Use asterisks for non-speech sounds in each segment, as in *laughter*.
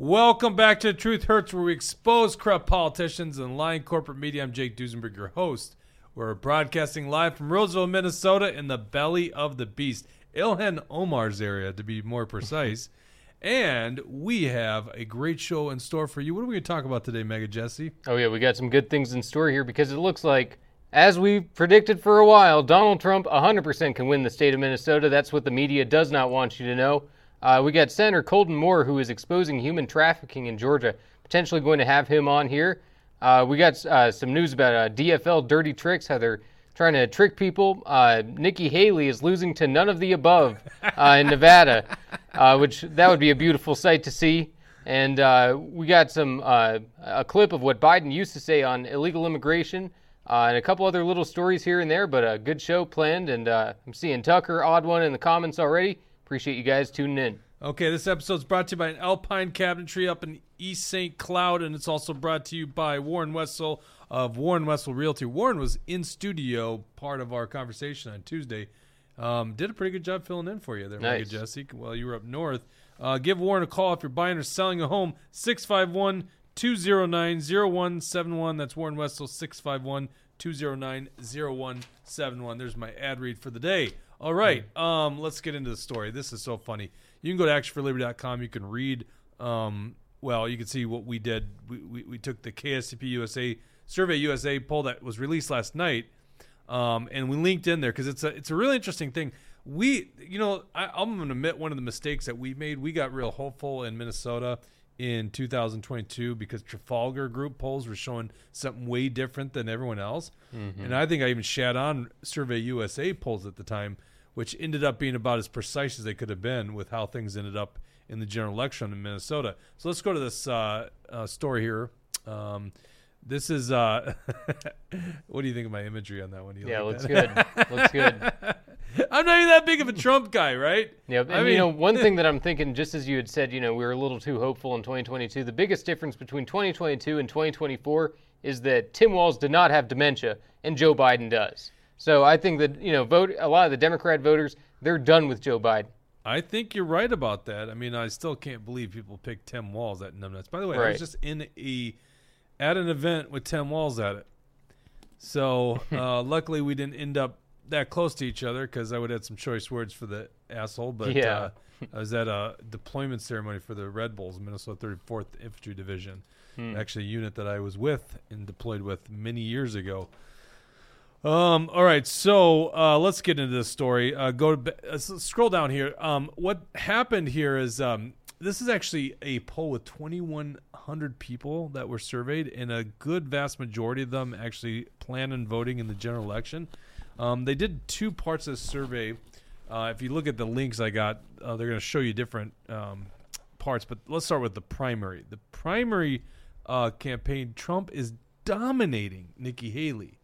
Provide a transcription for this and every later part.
Welcome back to Truth Hurts, where we expose corrupt politicians and lying corporate media. I'm Jake Duesenberg, your host. We're broadcasting live from Roseville, Minnesota, in the belly of the beast, Ilhan Omar's area, to be more precise. and we have a great show in store for you. What are we going to talk about today, MAGA Jesse? Oh, yeah, we got some good things in store here because it looks like, as we predicted for a while, Donald Trump 100% can win the state of Minnesota. That's what the media does not want you to know. Uh, we got Senator Colton Moore, who is exposing human trafficking in Georgia, potentially going to have him on here. Uh, we got uh, some news about uh, DFL dirty tricks, how they're trying to trick people. Uh, Nikki Haley is losing to none of the above uh, in Nevada, which that would be a beautiful sight to see. And we got some a clip of what Biden used to say on illegal immigration. and a couple other little stories here and there, but a good show planned. And I'm seeing Tucker, odd one in the comments already. Appreciate you guys tuning in. Okay, this episode is brought to you by an Alpine Cabinetry up in East St. Cloud, and it's also brought to you by Warren Wessel of Warren Wessel Realty. Warren was in studio, part of our conversation on Tuesday. Um, did a pretty good job filling in for you there, nice. Jesse, while you were up north. Uh, give Warren a call if you're buying or selling a home, 651 209 0171. That's Warren Wessel, 651 209 0171. There's my ad read for the day. All right, um, let's get into the story. This is so funny. You can go to actionforliberty.com. You can read. Um, well, you can see what we did. We, we, we, took the KSTP USA Survey USA poll that was released last night, um, and we linked in there because it's a it's a really interesting thing. We, you know, I, I'm going to admit one of the mistakes that we made. We got real hopeful in Minnesota in 2022 because Trafalgar Group polls were showing something way different than everyone else. Mm-hmm. And I think I even shat on Survey USA polls at the time, which ended up being about as precise as they could have been with how things ended up in the general election in Minnesota. So let's go to this uh, uh, story here. Um, this is uh, *laughs* what do you think of my imagery on that one? yeah, like looks good. looks good. *laughs* I'm not even that big of a Trump guy, right? Yeah, and I mean, you know, one thing *laughs* that I'm thinking, just as you had said, you know, we were a little too hopeful in 2022. The biggest difference between 2022 and 2024 is that Tim Walz did not have dementia, and Joe Biden does. So I think that you know, vote a lot of the Democrat voters, they're done with Joe Biden. I think you're right about that. I mean, I still can't believe people pick Tim Walz at numbnuts. By the way, right. I was just in a at an event with Tim Walz at it. So *laughs* uh, luckily we didn't end up that close to each other because I would have had some choice words for the asshole. But yeah. uh, I was at a deployment ceremony for the Red Bulls, Minnesota 34th Infantry Division, hmm. actually a unit that I was with and deployed with many years ago. Um. All right. So uh, let's get into this story. Uh, go to uh, scroll down here. Um. What happened here is um. This is actually a poll with 2,100 people that were surveyed, and a good vast majority of them actually plan on voting in the general election. Um, they did two parts of the survey. Uh, if you look at the links I got, uh, they're going to show you different um, parts. But let's start with the primary. The primary uh, campaign, Trump is dominating Nikki Haley.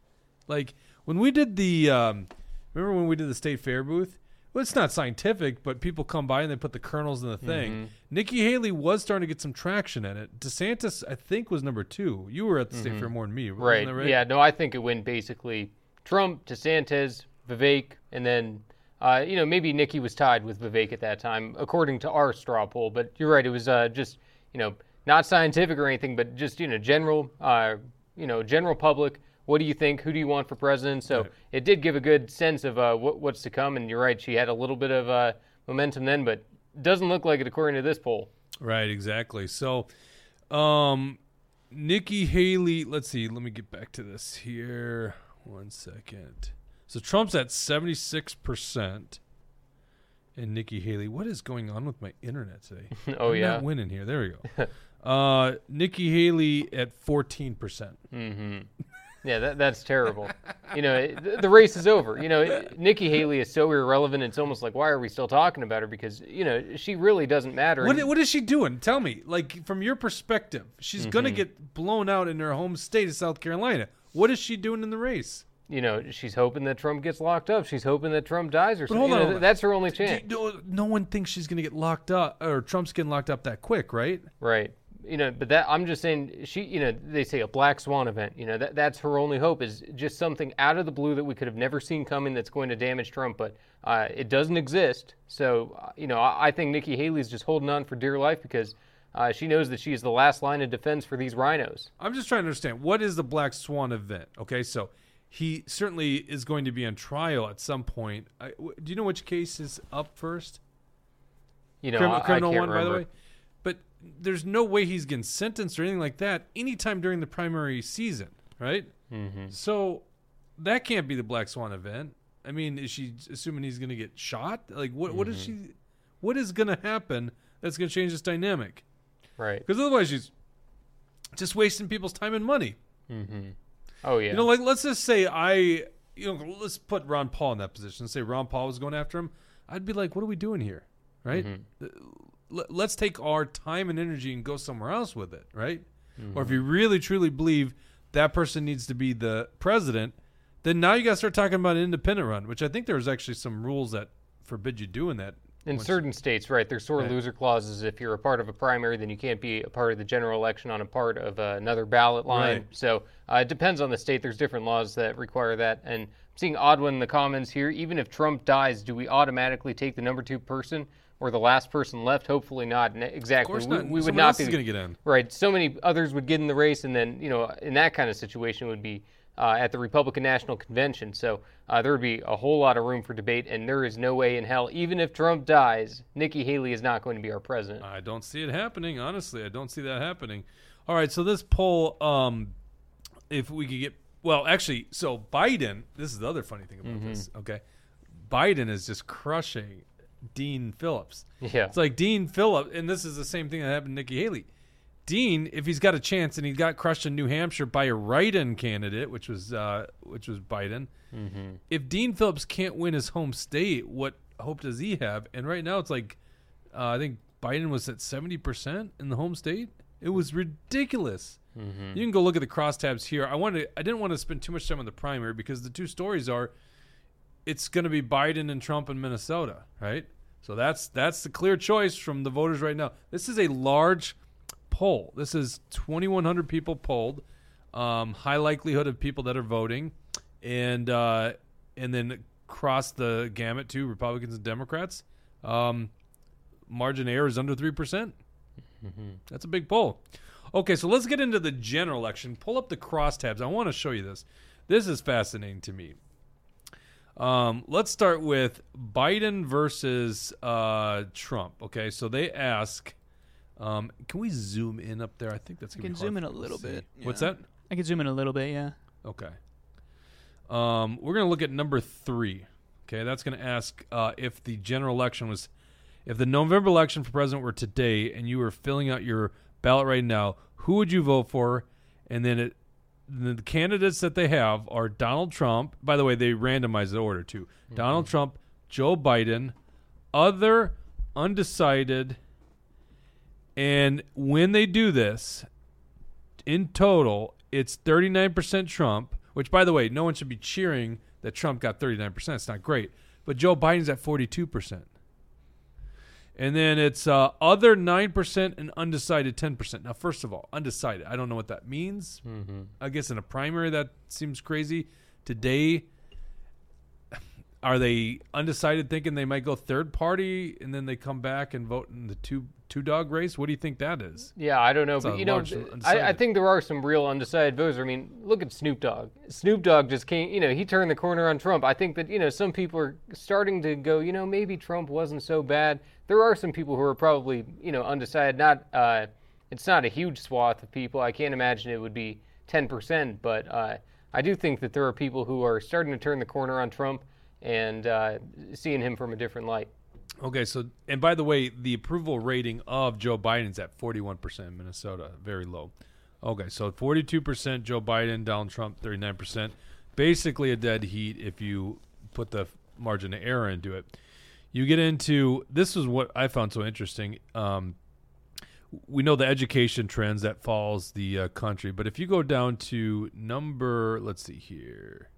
Like when we did the, um, remember when we did the state fair booth? Well, it's not scientific, but people come by and they put the kernels in the thing. Mm-hmm. Nikki Haley was starting to get some traction in it. DeSantis, I think, was number two. You were at the mm-hmm. state fair more than me, right? right? Yeah, no, I think it went basically Trump, DeSantis, Vivek, and then uh, you know maybe Nikki was tied with Vivek at that time, according to our straw poll. But you're right; it was uh, just you know not scientific or anything, but just you know general uh, you know general public. What do you think? Who do you want for president? So right. it did give a good sense of uh, what, what's to come. And you're right; she had a little bit of uh, momentum then, but doesn't look like it according to this poll. Right, exactly. So, um, Nikki Haley. Let's see. Let me get back to this here. One second. So Trump's at 76%. And Nikki Haley, what is going on with my internet today? *laughs* oh, I'm yeah. Not winning here. There we go. *laughs* uh, Nikki Haley at 14%. Mm-hmm. Yeah, that, that's terrible. you know, the, the, race is over. You know, Nikki Haley is so irrelevant. It's almost like, why are we still talking about her? Because, you know, she really doesn't matter. What, what is she doing? Tell me. Like, from your perspective, she's mm-hmm. going to get blown out in her home state of South Carolina. What is she doing in the race? You know, she's hoping that Trump gets locked up. She's hoping that Trump dies or something. You know, that's her only chance. No one thinks she's going to get locked up or Trump's getting locked up that quick, right? Right. You know, but that I'm just saying she. You know, they say a black swan event. You know, that that's her only hope is just something out of the blue that we could have never seen coming that's going to damage Trump. But uh, it doesn't exist. So uh, you know, I, I think Nikki Haley's just holding on for dear life because Uh, she knows that she is the last line of defense for these RINOs. I'm just trying to understand what is the Black Swan event. Okay, so he certainly is going to be on trial at some point. I, do you know which case is up first? You know, criminal one, remember. by the way. There's no way he's getting sentenced or anything like that anytime during the primary season, right? Mm-hmm. So that can't be the Black Swan event. I mean, is she assuming he's going to get shot? Like, what? What is Mm-hmm. she? What is going to happen that's going to change this dynamic? Right. Because otherwise, she's just wasting people's time and money. Mm-hmm. Oh yeah. You know, like let's just say I, you know, let's put Ron Paul in that position. Say Ron Paul was going after him. I'd be like, what are we doing here, right? Mm-hmm. Let- Let's take our time and energy and go somewhere else with it, right? Mm-hmm. Or if you really truly believe that person needs to be the president, then now you got to start talking about an independent run, which I think there's actually some rules that forbid you doing that. In certain states, right, there's sore Right. loser clauses. If you're a part of a primary, then you can't be a part of the general election on a part of uh, another ballot line. Right. So uh, it depends on the state. There's different laws that require that. And I'm seeing odd one in the comments here. Even if Trump dies, do we automatically take the number two person or the last person left? Hopefully not. N- Of Exactly. course we, not. we would Someone not else be going to get in. Right. So many others would get in the race, and then, you know, in that kind of situation would be uh, at the Republican National Convention. So uh, there would be a whole lot of room for debate, and there is no way in hell, even if Trump dies, Nikki Haley is not going to be our president. I don't see it happening. Honestly, I don't see that happening. All right, so this poll, um, if we could get, well, actually, so Biden. This is the other funny thing about this. Okay, Biden is just crushing Dean Phillips. Yeah. It's like Dean Phillips, and this is the same thing that happened to Nikki Haley. Dean, if he's got a chance, and he got crushed in New Hampshire by a write-in candidate, which was uh, which was Biden. If Dean Phillips can't win his home state, what hope does he have? And right now, it's like uh, I think Biden was at seventy percent in the home state. It was ridiculous. You can go look at the crosstabs here. I wanted, I didn't want to spend too much time on the primary because the two stories are, it's going to be Biden and Trump in Minnesota, right? So that's that's the clear choice from the voters right now. This is a large poll. This is 2,100 people polled, um, high likelihood of people that are voting, and uh, and then cross the gamut to Republicans and Democrats. Um, margin error is under three percent. That's a big poll. Okay, so let's get into the general election. Pull up the crosstabs. I want to show you this. This is fascinating to me. Um, let's start with Biden versus uh, Trump. Okay, so they ask, um, can we zoom in up there? I think that's I gonna can be zoom in a little bit. What's that? I can zoom in a little bit, yeah. Okay. Um, we're going to look at number three. Okay, that's going to ask uh, if the general election was, if the November election for president were today and you were filling out your ballot right now, who would you vote for? And then it, the candidates that they have are Donald Trump. By the way, they randomize the order too. Mm-hmm. Donald Trump, Joe Biden, other undecided. And when they do this, in total, it's 39% Trump, which, by the way, no one should be cheering that Trump got 39%. It's not great. But Joe Biden's at 42%. And then it's uh, other 9% and undecided 10%. Now, first of all, undecided. I don't know what that means. Mm-hmm. I guess in a primary, that seems crazy. Today, are they undecided thinking they might go third party and then they come back and vote in the two two dog race? What do you think that is? Yeah, I don't know, It's but you know, I, I think there are some real undecided voters. I mean, look at Snoop Dogg. Snoop Dogg just came, you know, he turned the corner on Trump. I think that you know some people are starting to go, you know, maybe Trump wasn't so bad. There are some people who are probably, you know, undecided. Not, uh, it's not a huge swath of people. I can't imagine it would be ten percent, but uh, I do think that there are people who are starting to turn the corner on Trump and uh, seeing him from a different light. Okay, so and by the way, the approval rating of Joe Biden's at 41% in Minnesota, very low. Okay, so 42% Joe Biden, Donald Trump 39%. Basically a dead heat if you put the margin of error into it. You get into this is what I found so interesting. Um, we know the education trends that follows the uh, country, but if you go down to number, let's see here.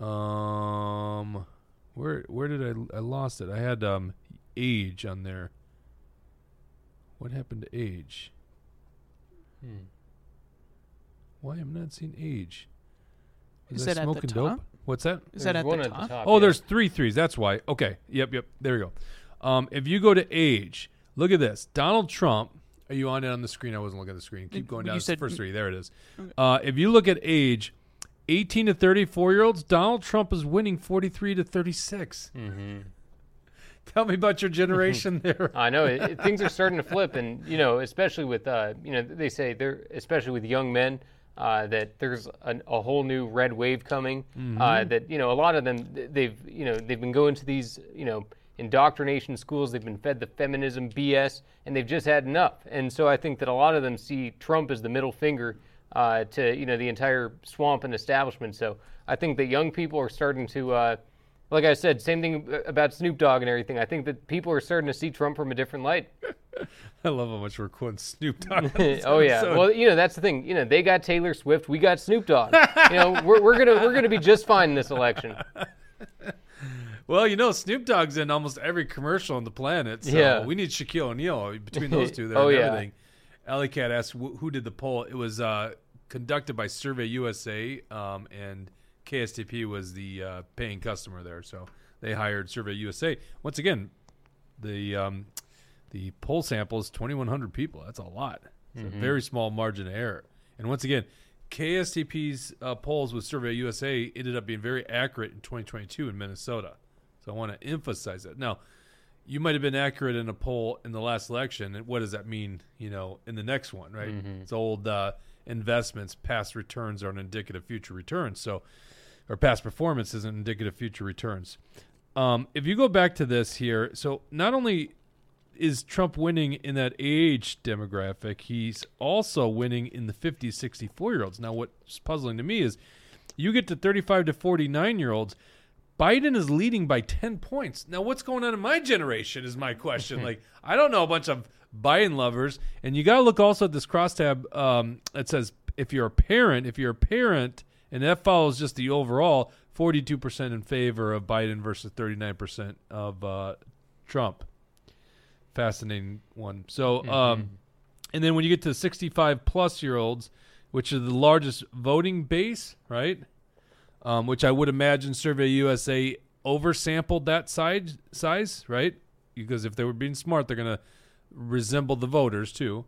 Um, where where did I I lost it? I had um age on there. What happened to age? Hmm. Why am I not seeing age? Is I that at the smoking top? What's that? Is that at one the at top? the top. Oh, yeah. there's three threes. That's why. Okay. Yep. Yep. There we go. Um, if you go to age, look at this. Donald Trump. Are you on it on the screen? I wasn't looking at the screen. Keep going down. You said- the first three. There it is. Uh, if you look at age, 18 to 34 year olds, Donald Trump is winning 43 to 36. Mm-hmm. Tell me about your generation *laughs* there. I know it, it- things are starting to flip, and you know, especially with uh, you know, they say they're especially with young men uh, that there's an, a whole new red wave coming. Uh, that you know, a lot of them they've you know they've been going to these you know indoctrination schools. They've been fed the feminism BS, and they've just had enough. And so I think that a lot of them see Trump as the middle finger uh, to you know the entire swamp and establishment. So I think that young people are starting to. Uh, like I said, same thing about Snoop Dogg and everything. I think that people are starting to see Trump from a different light. *laughs* I love how much we're quoting Snoop *laughs* Dogg. oh yeah. Well, you know that's the thing. You know they got Taylor Swift, we got Snoop Dogg. you know we're, we're gonna we're gonna be just fine in this election. *laughs* Well, you know, Snoop Dogg's in almost every commercial on the planet. So Yeah. we need Shaquille O'Neal between those two there Oh, and yeah. everything. Alley Cat asked wh- who did the poll. It was uh, conducted by Survey USA, um, and KSTP was the uh, paying customer there. So they hired Survey USA. Once again, the um, the poll sample is 2,100 people. That's a lot. It's a very small margin of error. And once again, KSTP's uh, polls with Survey USA ended up being very accurate in 2022 in Minnesota. So I want to emphasize that. Now, you might have been accurate in a poll in the last election, and what does that mean? You know, in the next one, right? It's old uh, investments, past returns are an indicative future returns. So, or past performance is an indicative future returns. Um, if you go back to this here, so not only is Trump winning in that age demographic, he's also winning in the 50, 64 year olds. Now, what's puzzling to me is you get to 35 to 49 year olds. Biden is leading by 10 points. Now, what's going on in my generation is my question. *laughs* like, I don't know a bunch of Biden lovers. And you got to look also at this crosstab um, that says if you're a parent, if you're a parent, and that follows just the overall 42% in favor of Biden versus 39% of uh, Trump. Fascinating one. So, um, and then when you get to 65 plus year olds, which is the largest voting base, right? Um, which I would imagine Survey USA oversampled that size, size, right? Because if they were being smart, they're going to resemble the voters too.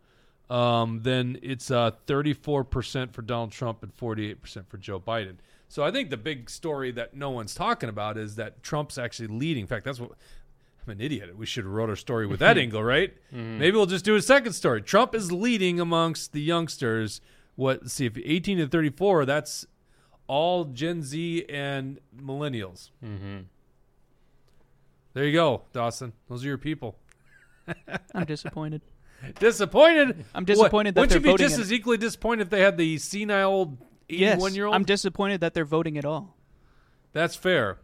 Um, then it's uh, 34% for Donald Trump and 48% for Joe Biden. So I think the big story that no one's talking about is that Trump's actually leading. In fact, that's what I'm an idiot. We should have wrote our story with that *laughs* angle, right? Maybe we'll just do a second story. Trump is leading amongst the youngsters. What? See, if 18 to 34, that's all Gen Z and millennials. Mm-hmm. There you go, Dawson. Those are your people. *laughs* I'm disappointed. Disappointed. I'm disappointed that Wouldn't you be just as equally disappointed if they had the senile old Yes, 81 year old? I'm disappointed that they're voting at all. That's fair.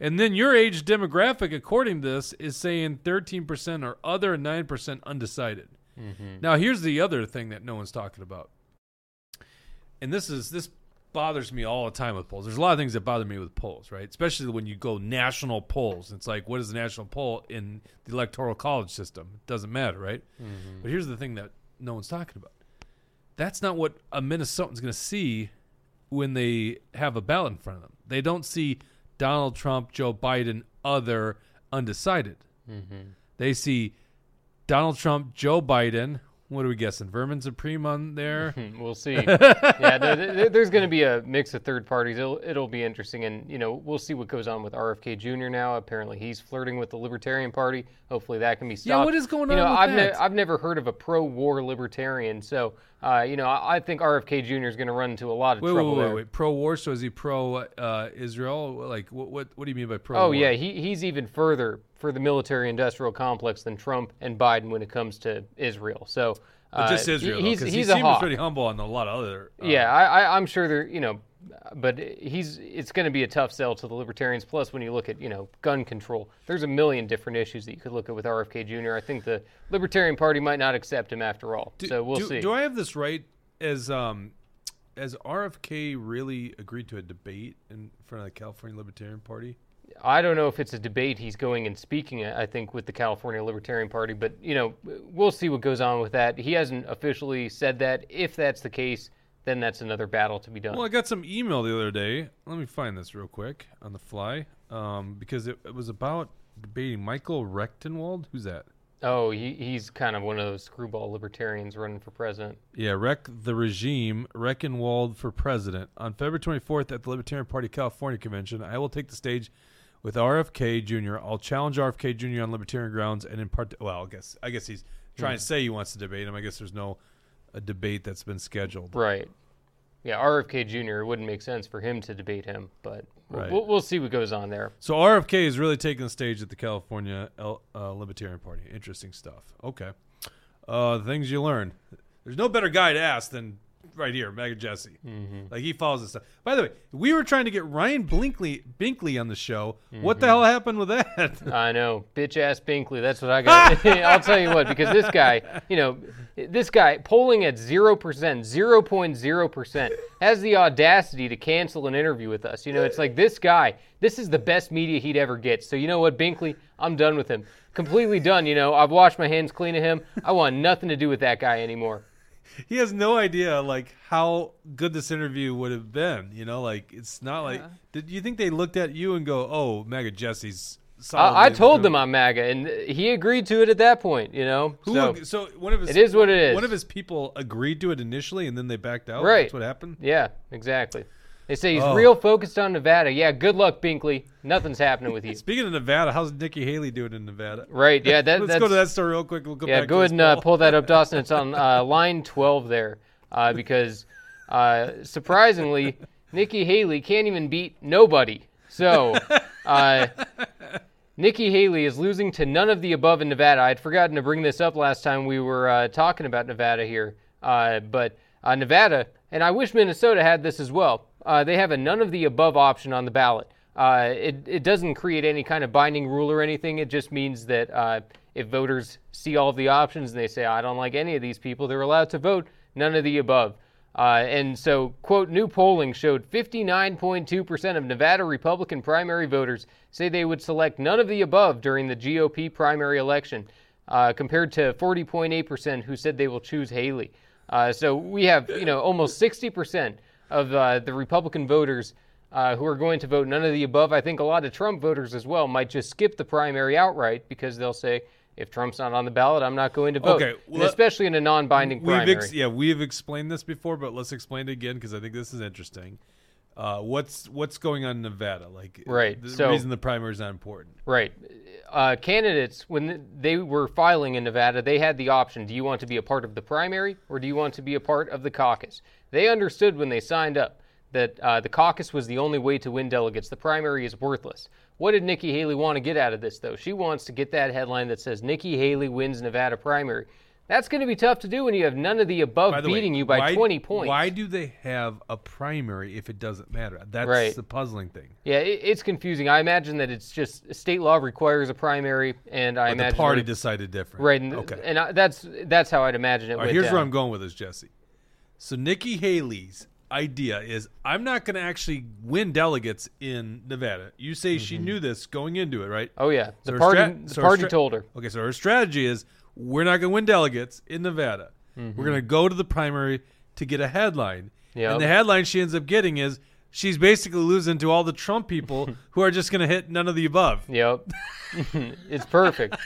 And then your age demographic, according to this, is saying 13% or other, 9% undecided. Mm-hmm. Now, here's the other thing that no one's talking about. And this is this bothers me all the time with polls. There's a lot of things that bother me with polls, right? Especially when you go national polls. It's like, what is a national poll in the electoral college system? It doesn't matter, right? Mm-hmm. But here's the thing that no one's talking about. That's not what a Minnesotan's going to see when they have a ballot in front of them. They don't see Donald Trump, Joe Biden, other undecided. Mm-hmm. They see Donald Trump, Joe Biden. What are we guessing? Vermin Supreme on there? *laughs* We'll see. *laughs* yeah, there- there, there's going to be a mix of third parties. It'll, it'll be interesting, and you know we'll see what goes on with RFK Jr. now. Apparently, he's flirting with the Libertarian Party. Hopefully, that can be stopped. Yeah, what is going on? you know, I've that? I've never heard of a pro-war libertarian, so uh, you know I, I think RFK Jr. is going to run into a lot of Wait, wait, trouble wait, wait. Pro war? So is he pro uh, Israel? Like, what, what? What do you mean by pro? Oh yeah, he, he's even further for the military-industrial complex than Trump and Biden when it comes to Israel. So. But just uh, Israel. He's, though, he's he seems pretty humble on a lot of other. uh, Yeah, I, I, I'm sure there, you know, but he's it's going to be a tough sell to the libertarians. Plus, when you look at you know gun control, there's a million different issues that you could look at with RFK Jr. I think the Libertarian Party might not accept him after all. Do, so we'll do, see. Do I have this right? As um, as RFK really agreed to a debate in front of the California Libertarian Party? I don't know if it's a debate he's going and speaking. I think with the California Libertarian Party, but you know, we'll see what goes on with that. He hasn't officially said that. If that's the case, then that's another battle to be done. Well, I got some email the other day. Let me find this real quick on the fly, um, because it, it was about debating Michael Rectenwald. Who's that? Oh, he, he's kind of one of those screwball libertarians running for president. Yeah, wreck the regime, Rectenwald for president. On February 24th at the Libertarian Party California convention, I will take the stage with RFK Jr. I'll challenge RFK Jr. on libertarian grounds and in part. Well, I guess I guess he's trying to say he wants to debate him. I guess there's no a debate that's been scheduled. Right. Yeah, RFK Jr. It wouldn't make sense for him to debate him, but Right. we'll, we'll see what goes on there. So RFK is really taking the stage at the California L- uh, Libertarian Party. Interesting stuff. Okay, uh, the things you learn. There's no better guy to ask than right here, MAGA Jesse. Mm-hmm. Like he follows this stuff. By the way, we were trying to get Ryan Blinkley Binkley on the show. What the mm-hmm. hell happened with that? *laughs* I know, bitch ass Binkley. That's what I *laughs* got. *laughs* I'll tell you what, because this guy, you know, this guy polling at zero percent, zero point zero percent, has the audacity to cancel an interview with us. You know, it's like this guy. This is the best media he'd ever get. So you know what, Binkley, I'm done with him. Completely done. You know, I've washed my hands clean of him. I want nothing to do with that guy anymore. He has no idea like how good this interview would have been. You know, like it's not like. Yeah. Did you think they looked at you and go, "Oh, MAGA Jesse's"? I, I told them I'm MAGA, and he agreed to it at that point. You know, Who so ag- so one of his it is what it is. One of his people agreed to it initially, and then they backed out. Right. That's what happened. yeah, exactly. They say he's Oh. real focused on Nevada. Yeah, good luck, Binkley. Nothing's happening with you. *laughs* Speaking of Nevada, how's Nikki Haley doing in Nevada? Right. Yeah. That, *laughs* Let's go to that story real quick. We'll go Yeah. Go ahead and uh, pull that up, Dawson. It's on uh, *laughs* line 12 there, uh, because uh, surprisingly, Nikki Haley can't even beat nobody. So. Uh, Nikki Haley is losing to none of the above in Nevada. I'd forgotten to bring this up last time we were uh, talking about Nevada here. Uh, but uh, Nevada, and I wish Minnesota had this as well, uh, they have a none of the above option on the ballot. Uh, it, it doesn't create any kind of binding rule or anything. It just means that uh, if voters see all of the options and they say, I don't like any of these people, they're allowed to vote none of the above. Uh, and so, quote, new polling showed 59.2% of Nevada Republican primary voters say they would select none of the above during the GOP primary election, uh, compared to 40.8% who said they will choose Haley. Uh, so we have, you know, almost 60% of uh, the Republican voters uh, who are going to vote none of the above. I think a lot of Trump voters as well might just skip the primary outright because they'll say, if Trump's not on the ballot, I'm not going to vote. Okay, well, especially in a non-binding primary. ex- yeah, we've explained this before, but let's explain it again because I think this is interesting. Uh, what's what's going on in Nevada? Like, Right, The so- reason the primary is not important. Right. Uh, candidates, when they were filing in Nevada, they had the option do you want to be a part of the primary or do you want to be a part of the caucus? They understood when they signed up that uh, the caucus was the only way to win delegates. The primary is worthless. What did Nikki Haley want to get out of this, though? She wants to get that headline that says Nikki Haley wins Nevada primary. That's going to be tough to do when you have none of the above By the way, beating you by why- 20 points. Why do they have a primary if it doesn't matter? That's Right. the puzzling thing. Yeah, it, it's confusing. I imagine that it's just state law requires a primary, and I But the imagine party that- decided different. Right, and, Okay. and I, that's that's how I'd imagine it. Right, here's down. where I'm going with this, Jesse. So Nikki Haley's idea is I'm not going to actually win delegates in Nevada. You say she Mm-hmm. knew this going into it, right? Oh yeah, the So party stra- the so party stra- told her. Okay, so her strategy is we're not going to win delegates in Nevada. Mm-hmm. We're going to go to the primary to get a headline. Yep. And the headline she ends up getting is she's basically losing to all the Trump people *laughs* who are just going to hit none of the above. Yep, *laughs* it's perfect.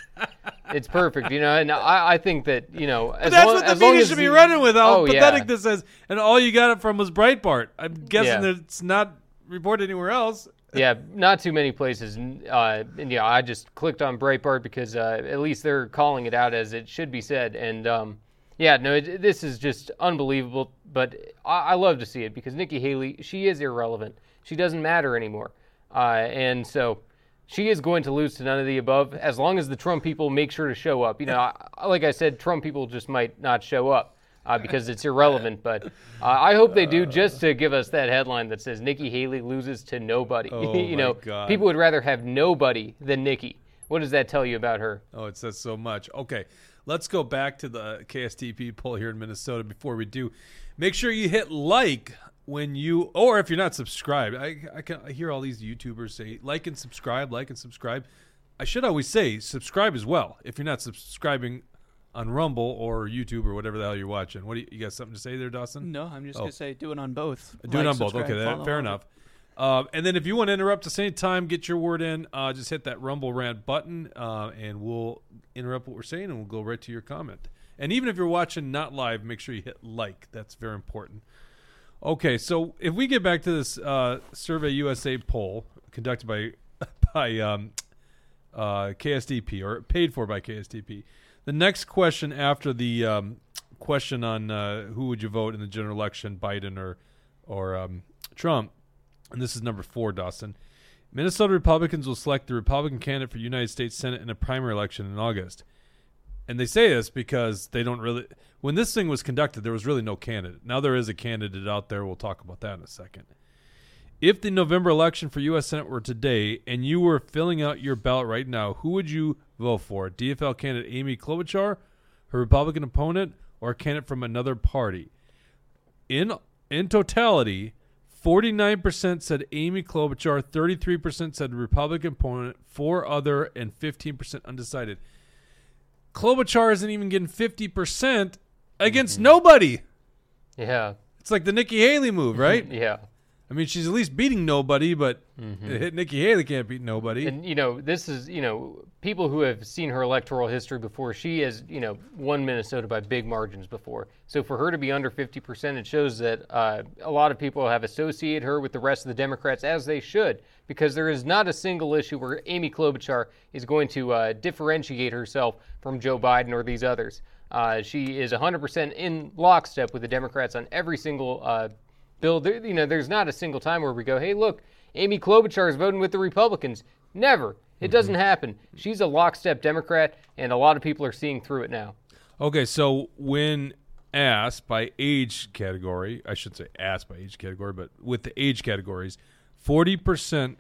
It's perfect, you know. And I, I think that you know, as That's long, what the as media should be running with. How oh, pathetic yeah. this is. And all you got it from was Breitbart. I'm guessing Yeah. that it's not reported anywhere else. *laughs* yeah, not too many places. and, Uh, and yeah, I just clicked on Breitbart because uh, at least they're calling it out as it should be said. And um, yeah, no, it, this is just unbelievable. But I, I love to see it because Nikki Haley, she is irrelevant. She doesn't matter anymore. Uh, and so she is going to lose to none of the above as long as the Trump people make sure to show up. You know, I, like I said, Trump people just might not show up. Uh, because it's irrelevant, but uh, I hope they do just to give us that headline that says Nikki Haley loses to nobody. Oh, *laughs* you know, God. people would rather have nobody than Nikki. What does that tell you about her? Oh, it says so much. Okay, let's go back to the KSTP poll here in Minnesota. Before we do, make sure you hit like when you, or if you're not subscribed. I, I can I hear all these YouTubers say like and subscribe, like and subscribe. I should always say subscribe as well if you're not subscribing on Rumble or YouTube or whatever the hell you're watching. What do you, you got something to say there, Dawson? No, I'm just Oh. gonna say do it on both. Do it on both. Okay, that, fair enough. Uh, and then if you want to interrupt us anytime, get your word in. Uh, just hit that Rumble rant button, uh, and we'll interrupt what we're saying, and we'll go right to your comment. And even if you're watching not live, make sure you hit like. That's very important. Okay, so if we get back to this uh, Survey USA poll conducted by *laughs* by um, uh, KSTP or paid for by KSTP, the next question after the um, question on uh, who would you vote in the general election, Biden or or um, Trump, and this is number four, Dawson. Minnesota Republicans will select the Republican candidate for United States Senate in a primary election in August. And they say this because they don't really. When this thing was conducted, there was really no candidate. Now there is a candidate out there. We'll talk about that in a second. If the November election for U.S. Senate were today and you were filling out your ballot right now, who would you vote for? DFL candidate Amy Klobuchar, her Republican opponent, or a candidate from another party? In in totality, 49% said Amy Klobuchar, 33% said Republican opponent, four other, and 15% undecided. Klobuchar isn't even getting 50% against Mm-hmm. nobody. Yeah. It's like the Nikki Haley move, right? *laughs* Yeah. I mean, she's at least beating nobody, but *laughs* Nikki Haley can't beat nobody. Mm-hmm. And you know, this is you know people who have seen her electoral history before. She has you know won Minnesota by big margins before. So for her to be under 50 percent, it shows that uh, a lot of people have associated her with the rest of the Democrats as they should, because there is not a single issue where Amy Klobuchar is going to uh, differentiate herself from Joe Biden or these others. Uh, she is 100% in lockstep with the Democrats on every single uh, bill. There, you know, there's not a single time where we go, "Hey, look, Amy Klobuchar is voting with the Republicans." Never. It mm-hmm. doesn't happen. She's a lockstep Democrat, and a lot of people are seeing through it now. Okay, so when asked by age category, I should say asked by age category, but with the age categories, 40%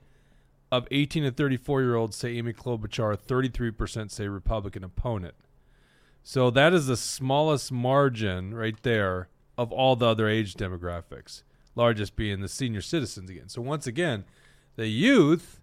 of 18 to 34 year olds say Amy Klobuchar, 33% say Republican opponent. So that is the smallest margin right there of all the other age demographics, largest being the senior citizens again. So once again, the youth,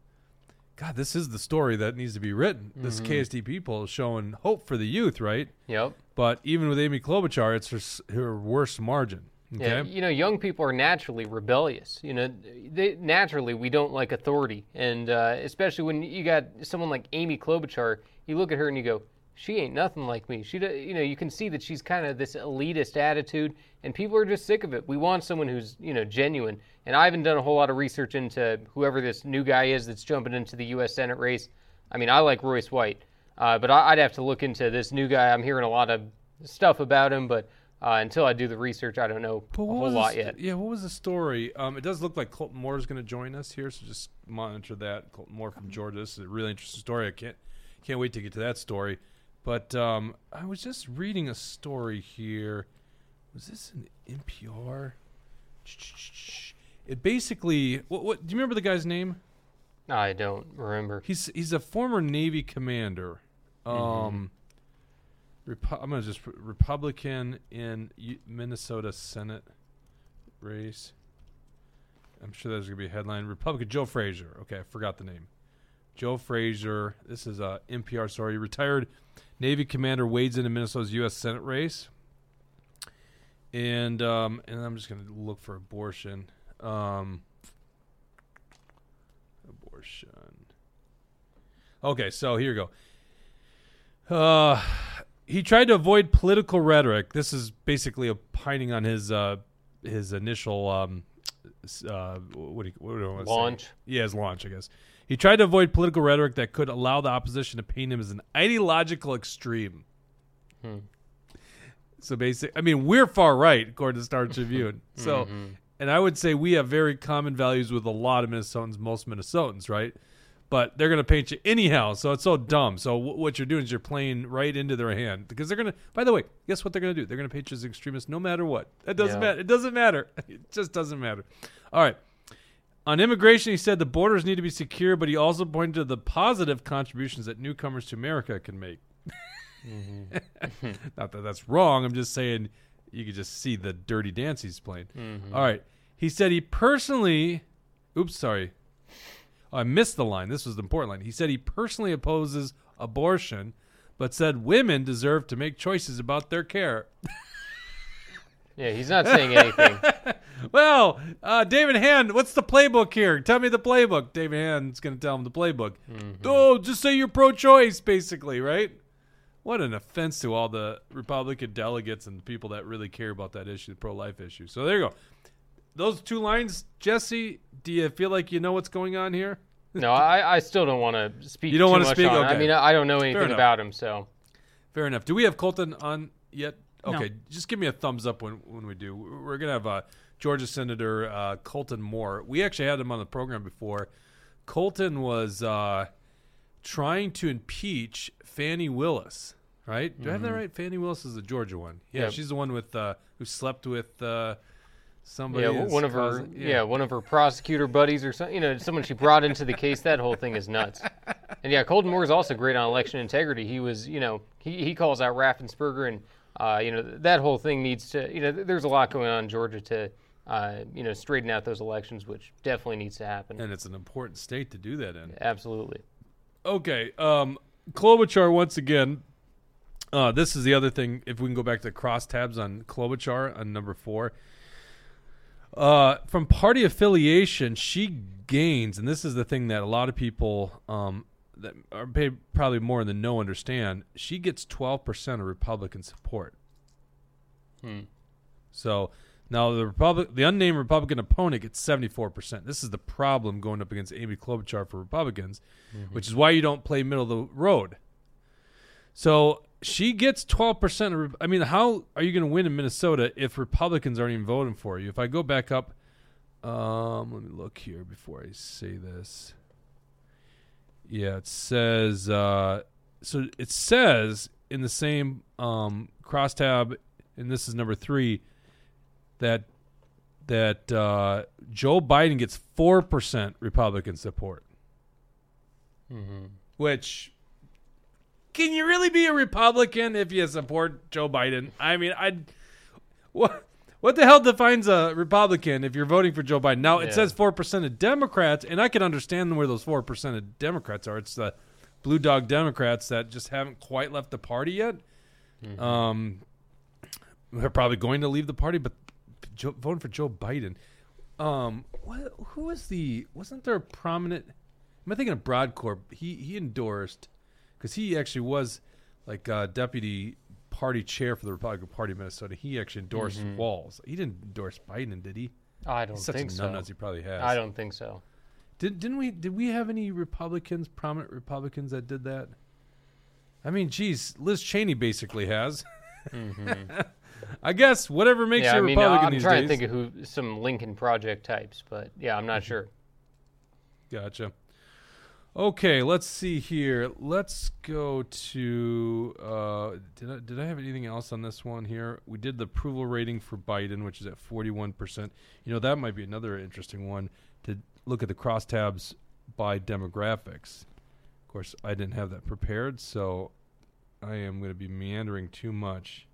God, this is the story that needs to be written. This KSTP poll is showing hope for the youth, right? Yep. But even with Amy Klobuchar, it's her, her worst margin. Okay. Yeah, you know, young people are naturally rebellious. You know, they, naturally we don't like authority, and uh, especially when you got someone like Amy Klobuchar, you look at her and you go, "She ain't nothing like me." She, you know, you can see that she's kind of this elitist attitude, and people are just sick of it. We want someone who's, you know, genuine. And I haven't done a whole lot of research into whoever this new guy is that's jumping into the U.S. Senate race. I mean, I like Royce White, uh, but I, I'd have to look into this new guy. I'm hearing a lot of stuff about him, but. Uh, until I do the research, I don't know But a whole lot st- yet. Yeah, what was the story? Um, it does look like Colton Moore is going to join us here, so just monitor that. Colton Moore from Georgia. This is a really interesting story. I can't can't wait to get to that story. But um, I was just reading a story here. Was this an NPR? It basically. What, what do you remember the guy's name? I don't remember. He's he's a former Navy commander. Mm-hmm. Um, Repu- I'm gonna just Republican in U- Minnesota Senate race. I'm sure there's gonna be a headline. Republican Joe Fraser. Okay, I forgot the name. Joe Fraser. This is a NPR story. Retired Navy commander wades into Minnesota's U.S. Senate race. And um, and I'm just gonna look for abortion. Um, abortion. Okay, so here you go. Uh, he tried to avoid political rhetoric. This is basically opining on his uh, his initial um, uh, what do you, what do I wanna say? Launch. Yeah, his launch, I guess. He tried to avoid political rhetoric that could allow the opposition to paint him as an ideological extreme. Hmm. So basic, I mean, we're far right according to Star Tribune. *laughs* So, mm-hmm. and I would say we have very common values with a lot of Minnesotans, most Minnesotans, right? But they're going to paint you anyhow. So it's so dumb. So w- what you're doing is you're playing right into their hand because they're going to. By the way, guess what they're going to do? They're going to paint you as extremists no matter what. It doesn't Yeah. matter. It doesn't matter. *laughs* It just doesn't matter. All right. On immigration, he said the borders need to be secure, but he also pointed to the positive contributions that newcomers to America can make. Mm-hmm. *laughs* Not that that's wrong. I'm just saying you could just see the dirty dance he's playing. Mm-hmm. All right. He said he personally. Oops, sorry. Oh, I missed the line. This was the important line. He said he personally opposes abortion, but said women deserve to make choices about their care. *laughs* Yeah, he's not saying anything. *laughs* well, uh, David Hand, what's the playbook here? Tell me the playbook. David Hand's going to tell him the playbook. Mm-hmm. Oh, just say you're pro-choice, basically, right? What an offense to all the Republican delegates and people that really care about that issue, the pro-life issue. So there you go. Those two lines, Jesse. Do you feel like you know what's going on here? no, *laughs* I, I still don't want to speak. You don't want to speak. Okay. I mean, I don't know anything about him, so. Fair enough. Do we have Colton on yet? Okay, no. just give me a thumbs up when when we do. We're gonna have uh, Georgia Senator uh, Colton Moore. We actually had him on the program before. Colton was uh, trying to impeach Fani Willis. Right? Do mm-hmm. I have that mm-hmm. right? Fani Willis is the Georgia one. Yeah, she's the one with uh, who slept with uh, somebody. Yeah, one of her. Yeah. yeah. one of her prosecutor buddies or something. You know, someone she brought into the case. That whole thing is nuts. And yeah, Colton Moore is also great on election integrity. He was, you know, he, he calls out Raffensperger and uh, you know, that whole thing needs to, you know, there's a lot going on in Georgia to, uh, you know, straighten out those elections, which definitely needs to happen. And it's an important state to do that in. Absolutely. Okay. Um, Klobuchar, once again, uh, this is the other thing. If we can go back to the crosstabs on Klobuchar on number four. Uh, from party affiliation, she gains, and this is the thing that a lot of people um, that are paid probably more than no understand, she gets 12% of Republican support. Hmm. So now the Republic, the unnamed Republican opponent gets 74%. This is the problem going up against Amy Klobuchar for Republicans, mm-hmm. which is why you don't play middle of the road. So she gets 12% of, I mean, how are you going to win in Minnesota if Republicans aren't even voting for you? If I go back up, um, let me look here before I say this. Yeah, it says uh, so. It says in the same um, crosstab, and this is number three, that that uh, Joe Biden gets four percent Republican support, mm-hmm. which can you really be a Republican if you support Joe Biden? I mean, I what what the hell defines a Republican if you're voting for Joe Biden? Now it yeah. says four percent of Democrats, and I can understand where those four percent of Democrats are. It's the blue dog Democrats that just haven't quite left the party yet. Mm-hmm. Um, they're probably going to leave the party, but Joe, voting for Joe Biden. Um, what, who was the? Wasn't there a prominent? Am I thinking of Brodkorb? He he endorsed because he actually was like uh, deputy party chair for the Republican Party of Minnesota. He actually endorsed mm-hmm. Walz. He didn't endorse Biden, did he? I don't He's such think so. He probably has. I don't think so. Did didn't we? Did we have any Republicans, prominent Republicans, that did that? I mean, geez, Liz Cheney basically has. Mm-hmm. *laughs* I guess whatever makes yeah, you I mean, Republican I'm these trying days. to think of who some Lincoln Project types, but yeah, I'm not mm-hmm. sure. Gotcha. Okay, let's see here. Let's go to. Uh, did I, did I have anything else on this one here? We did the approval rating for Biden, which is at forty one percent. You know that might be another interesting one to look at the crosstabs by demographics. Of course, I didn't have that prepared, so I am going to be meandering too much.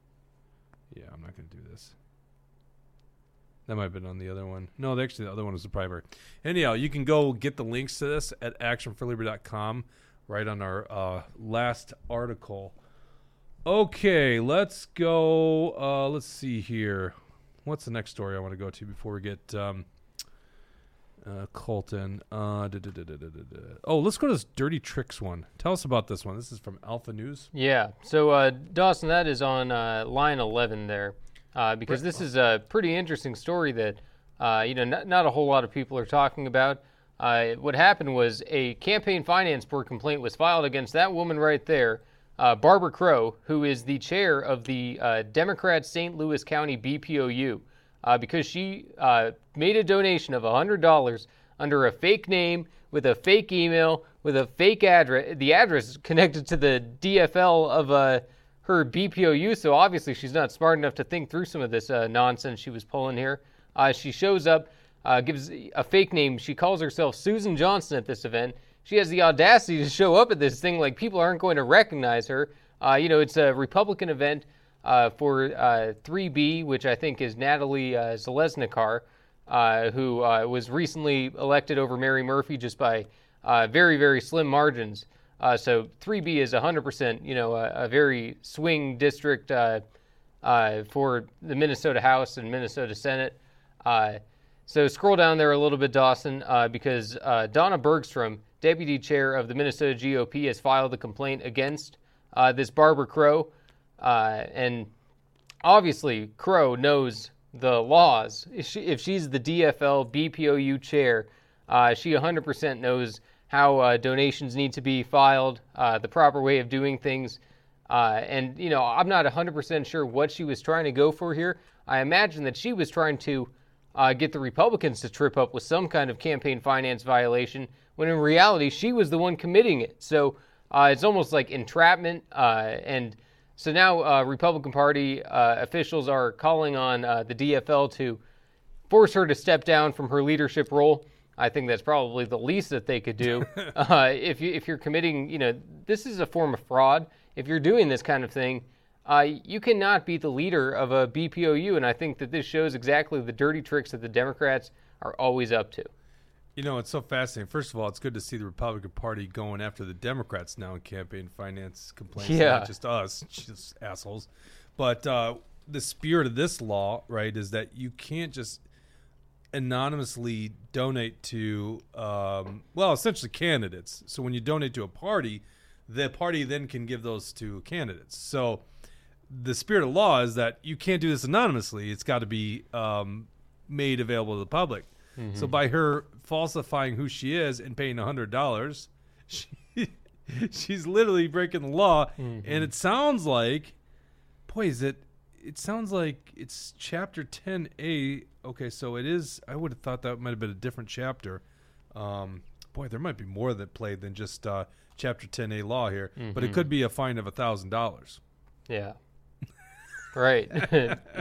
Yeah, I'm not going to do this. That might have been on the other one. No, actually, the other one was the primary. Anyhow, you can go get the links to this at actionforliberty.com right on our uh, last article. Okay, let's go. Uh, let's see here. What's the next story I want to go to before we get um, uh, Colton? Uh, oh, let's go to this Dirty Tricks one. Tell us about this one. This is from Alpha News. Yeah. So, uh, Dawson, that is on uh, line 11 there uh, because this is a pretty interesting story that uh, you know not, not, a whole lot of people are talking about. Uh, what happened was a campaign finance board complaint was filed against that woman right there, uh, Barbara Crow, who is the chair of the uh, Democrat St. Louis County BPOU, uh, because she made a donation of $100 under a fake name with a fake email with a fake address. The address connected to the DFL of a her BPOU, so obviously she's not smart enough to think through some of this uh, nonsense she was pulling here. Uh, she shows up, uh, gives a fake name. She calls herself Susan Johnson at this event. She has the audacity to show up at this thing like people aren't going to recognize her. Uh, you know, it's a Republican event uh, for 3B, uh, which I think is Natalie Zeleznikar, who was recently elected over Mary Murphy just by very, very slim margins. Uh, so 3B is 100%, you know, a, a very swing district uh, uh, for the Minnesota House and Minnesota Senate. Uh, so scroll down there a little bit, Dawson, uh, because uh, Donna Bergstrom, deputy chair of the Minnesota GOP, has filed a complaint against this Barbara Crow. And obviously, Crow knows the laws. If, she, if she's the DFL BPOU chair, she 100% knows how uh, donations need to be filed, the proper way of doing things. and, you know, I'm not 100% sure what she was trying to go for here. I imagine that she was trying to uh, get the Republicans to trip up with some kind of campaign finance violation, when in reality, she was the one committing it. So uh, it's almost like entrapment. Uh, and so now uh, Republican Party uh, officials are calling on uh, the DFL to force her to step down from her leadership role. I think that's probably the least that they could do. *laughs* if, you, if you're committing, you know, this is a form of fraud. If you're doing this kind of thing, uh, you cannot be the leader of a BPOU, and I think that this shows exactly the dirty tricks that the Democrats are always up to. You know, it's so fascinating. First of all, it's good to see the Republican Party going after the Democrats now in campaign finance complaints, yeah. not just us, *laughs* just assholes. But uh, the spirit of this law, right, is that you can't just anonymously donate to, um, well, essentially candidates. So when you donate to a party, the party then can give those to candidates. So the spirit of law is that you can't do this anonymously. It's got to be um, made available to the public. Mm-hmm. So by her falsifying who she is and paying hundred dollars, *laughs* she, she's literally breaking the law. Mm-hmm. And it sounds like, boy, is it? It sounds like it's chapter ten A. Okay, so it is. I would have thought that might have been a different chapter. Um, boy, there might be more that played than just uh, chapter ten A law here, mm-hmm. but it mm-hmm. could be a fine of a thousand dollars. Yeah. Right. *laughs*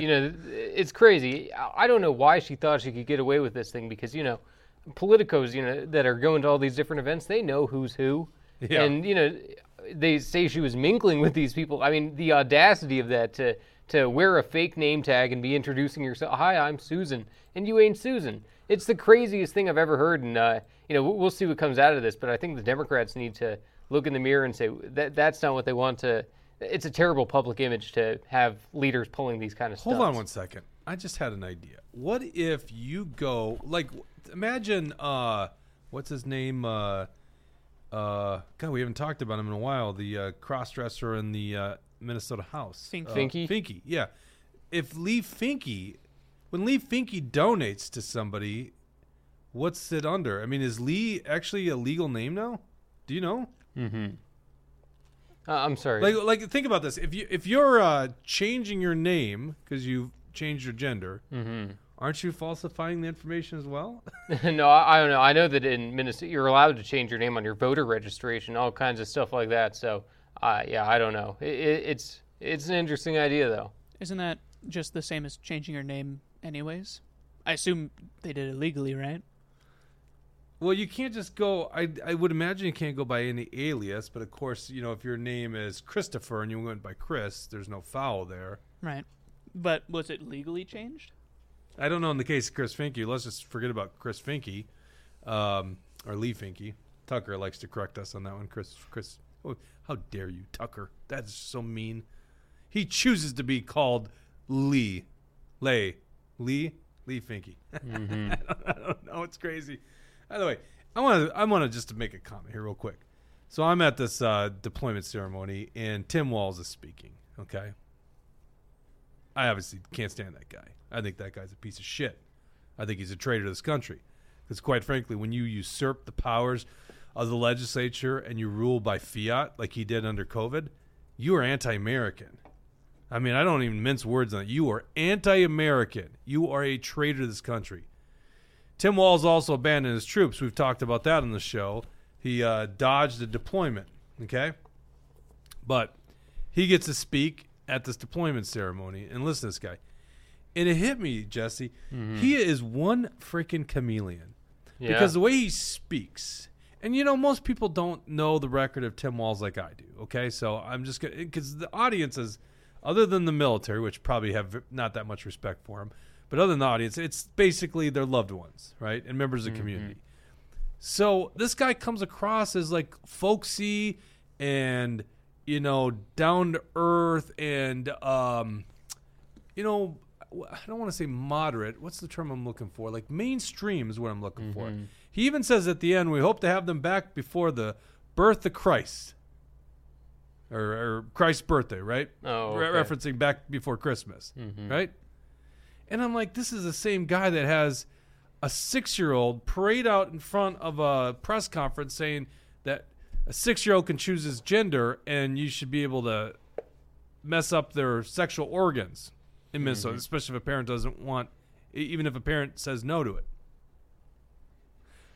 you know, it's crazy. I don't know why she thought she could get away with this thing because, you know, politicos, you know, that are going to all these different events, they know who's who. Yeah. And, you know, they say she was mingling with these people. I mean, the audacity of that to to wear a fake name tag and be introducing yourself. Hi, I'm Susan, and you ain't Susan. It's the craziest thing I've ever heard, and uh, you know we'll see what comes out of this. But I think the Democrats need to look in the mirror and say that that's not what they want to it's a terrible public image to have leaders pulling these kind of Hold on one second. I just had an idea. What if you go like imagine uh what's his name uh uh God we haven't talked about him in a while the uh, crossdresser and the uh, Minnesota House Fink- uh, Finke Finke yeah if Leigh Finke when Leigh Finke donates to somebody what's it under I mean is Lee actually a legal name now do you know mm-hmm uh, I'm sorry. Like, like think about this. If you if you're uh, changing your name because you've changed your gender, mm-hmm. aren't you falsifying the information as well? *laughs* no, I, I, don't know. I know that in Minnesota you're allowed to change your name on your voter registration, all kinds of stuff like that. So, uh, yeah, I don't know. It, it, it's it's an interesting idea though. Isn't that just the same as changing your name, anyways? I assume they did it legally, right? Well, you can't just go. I I would imagine you can't go by any alias, but of course, you know, if your name is Christopher and you went by Chris, there's no foul there. Right. But was it legally changed? I don't know in the case of Chris Finke. Let's just forget about Chris Finke, um, or Leigh Finke. Tucker likes to correct us on that one. Chris, Chris, oh, how dare you, Tucker? That's so mean. He chooses to be called Lee, Lay, Lee, Leigh Finke. *laughs* Mm-hmm. I, don't, I don't know. It's crazy. By the way, I want to I want to just to make a comment here real quick. So I'm at this uh, deployment ceremony, and Tim Walz is speaking. Okay, I obviously can't stand that guy. I think that guy's a piece of shit. I think he's a traitor to this country. Because quite frankly, when you usurp the powers of the legislature and you rule by fiat like he did under COVID, you are anti-American. I mean, I don't even mince words on it. You are anti-American. You are a traitor to this country. Tim Walz also abandoned his troops. We've talked about that on the show. He uh, dodged a deployment. Okay, but he gets to speak at this deployment ceremony. And listen to this guy. And it hit me, Jesse. Mm-hmm. He is one freaking chameleon yeah. because the way he speaks. And you know, most people don't know the record of Tim Walz like I do. Okay, so I'm just gonna because the audience is, other than the military, which probably have not that much respect for him, but other than the audience, it's basically their loved ones, right, and members of the mm-hmm. community. So this guy comes across as like folksy and you know down to earth and um, you know, I don't want to say moderate. What's the term I'm looking for? Like mainstream is what I'm looking for. Mm-hmm. He even says at the end, we hope to have them back before the birth of Christ. Or, or Christ's birthday, right? Oh, Re- referencing back before Christmas, Mhm. right? And I'm like, this is the same guy that has a six year old parade out in front of a press conference saying that a six year old can choose his gender and you should be able to mess up their sexual organs in Minnesota, especially if a parent doesn't want, even if a parent says no to it.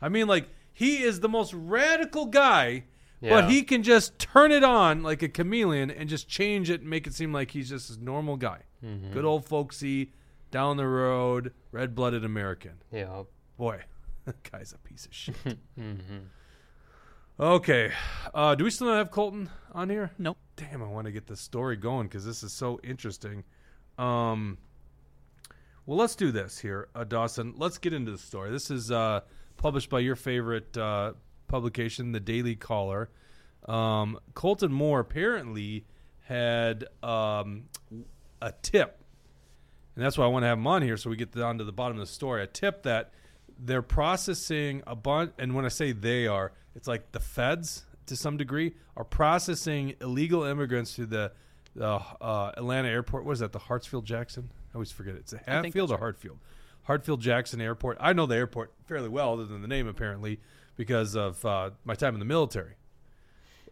I mean, like, he is the most radical guy, Yeah. but he can just turn it on like a chameleon and just change it and make it seem like he's just a normal guy. Mm-hmm. Good old folksy, down the road, red blooded American. Yeah. Boy, *laughs* that guy's a piece of shit. *laughs* Mm-hmm. Okay. Uh, do we still not have Colton on here? Nope. Damn, I want to get this story going because this is so interesting. Um, well, let's do this here, uh, Dawson. Let's get into the story. This is uh, published by your favorite uh, publication, The Daily Caller. Um, Colton Moore apparently had um, a tip, and that's why I want to have him on here so we get down to the bottom of the story. A tip that they're processing a bunch, and when I say they are, it's like the feds to some degree are processing illegal immigrants through the the uh, Atlanta airport. What is that? The Hartsfield Jackson? I always forget it. It's a Hatfield or that's Hartfield? Hartfield Jackson Airport. I know the airport fairly well, other than the name apparently, because of uh, my time in the military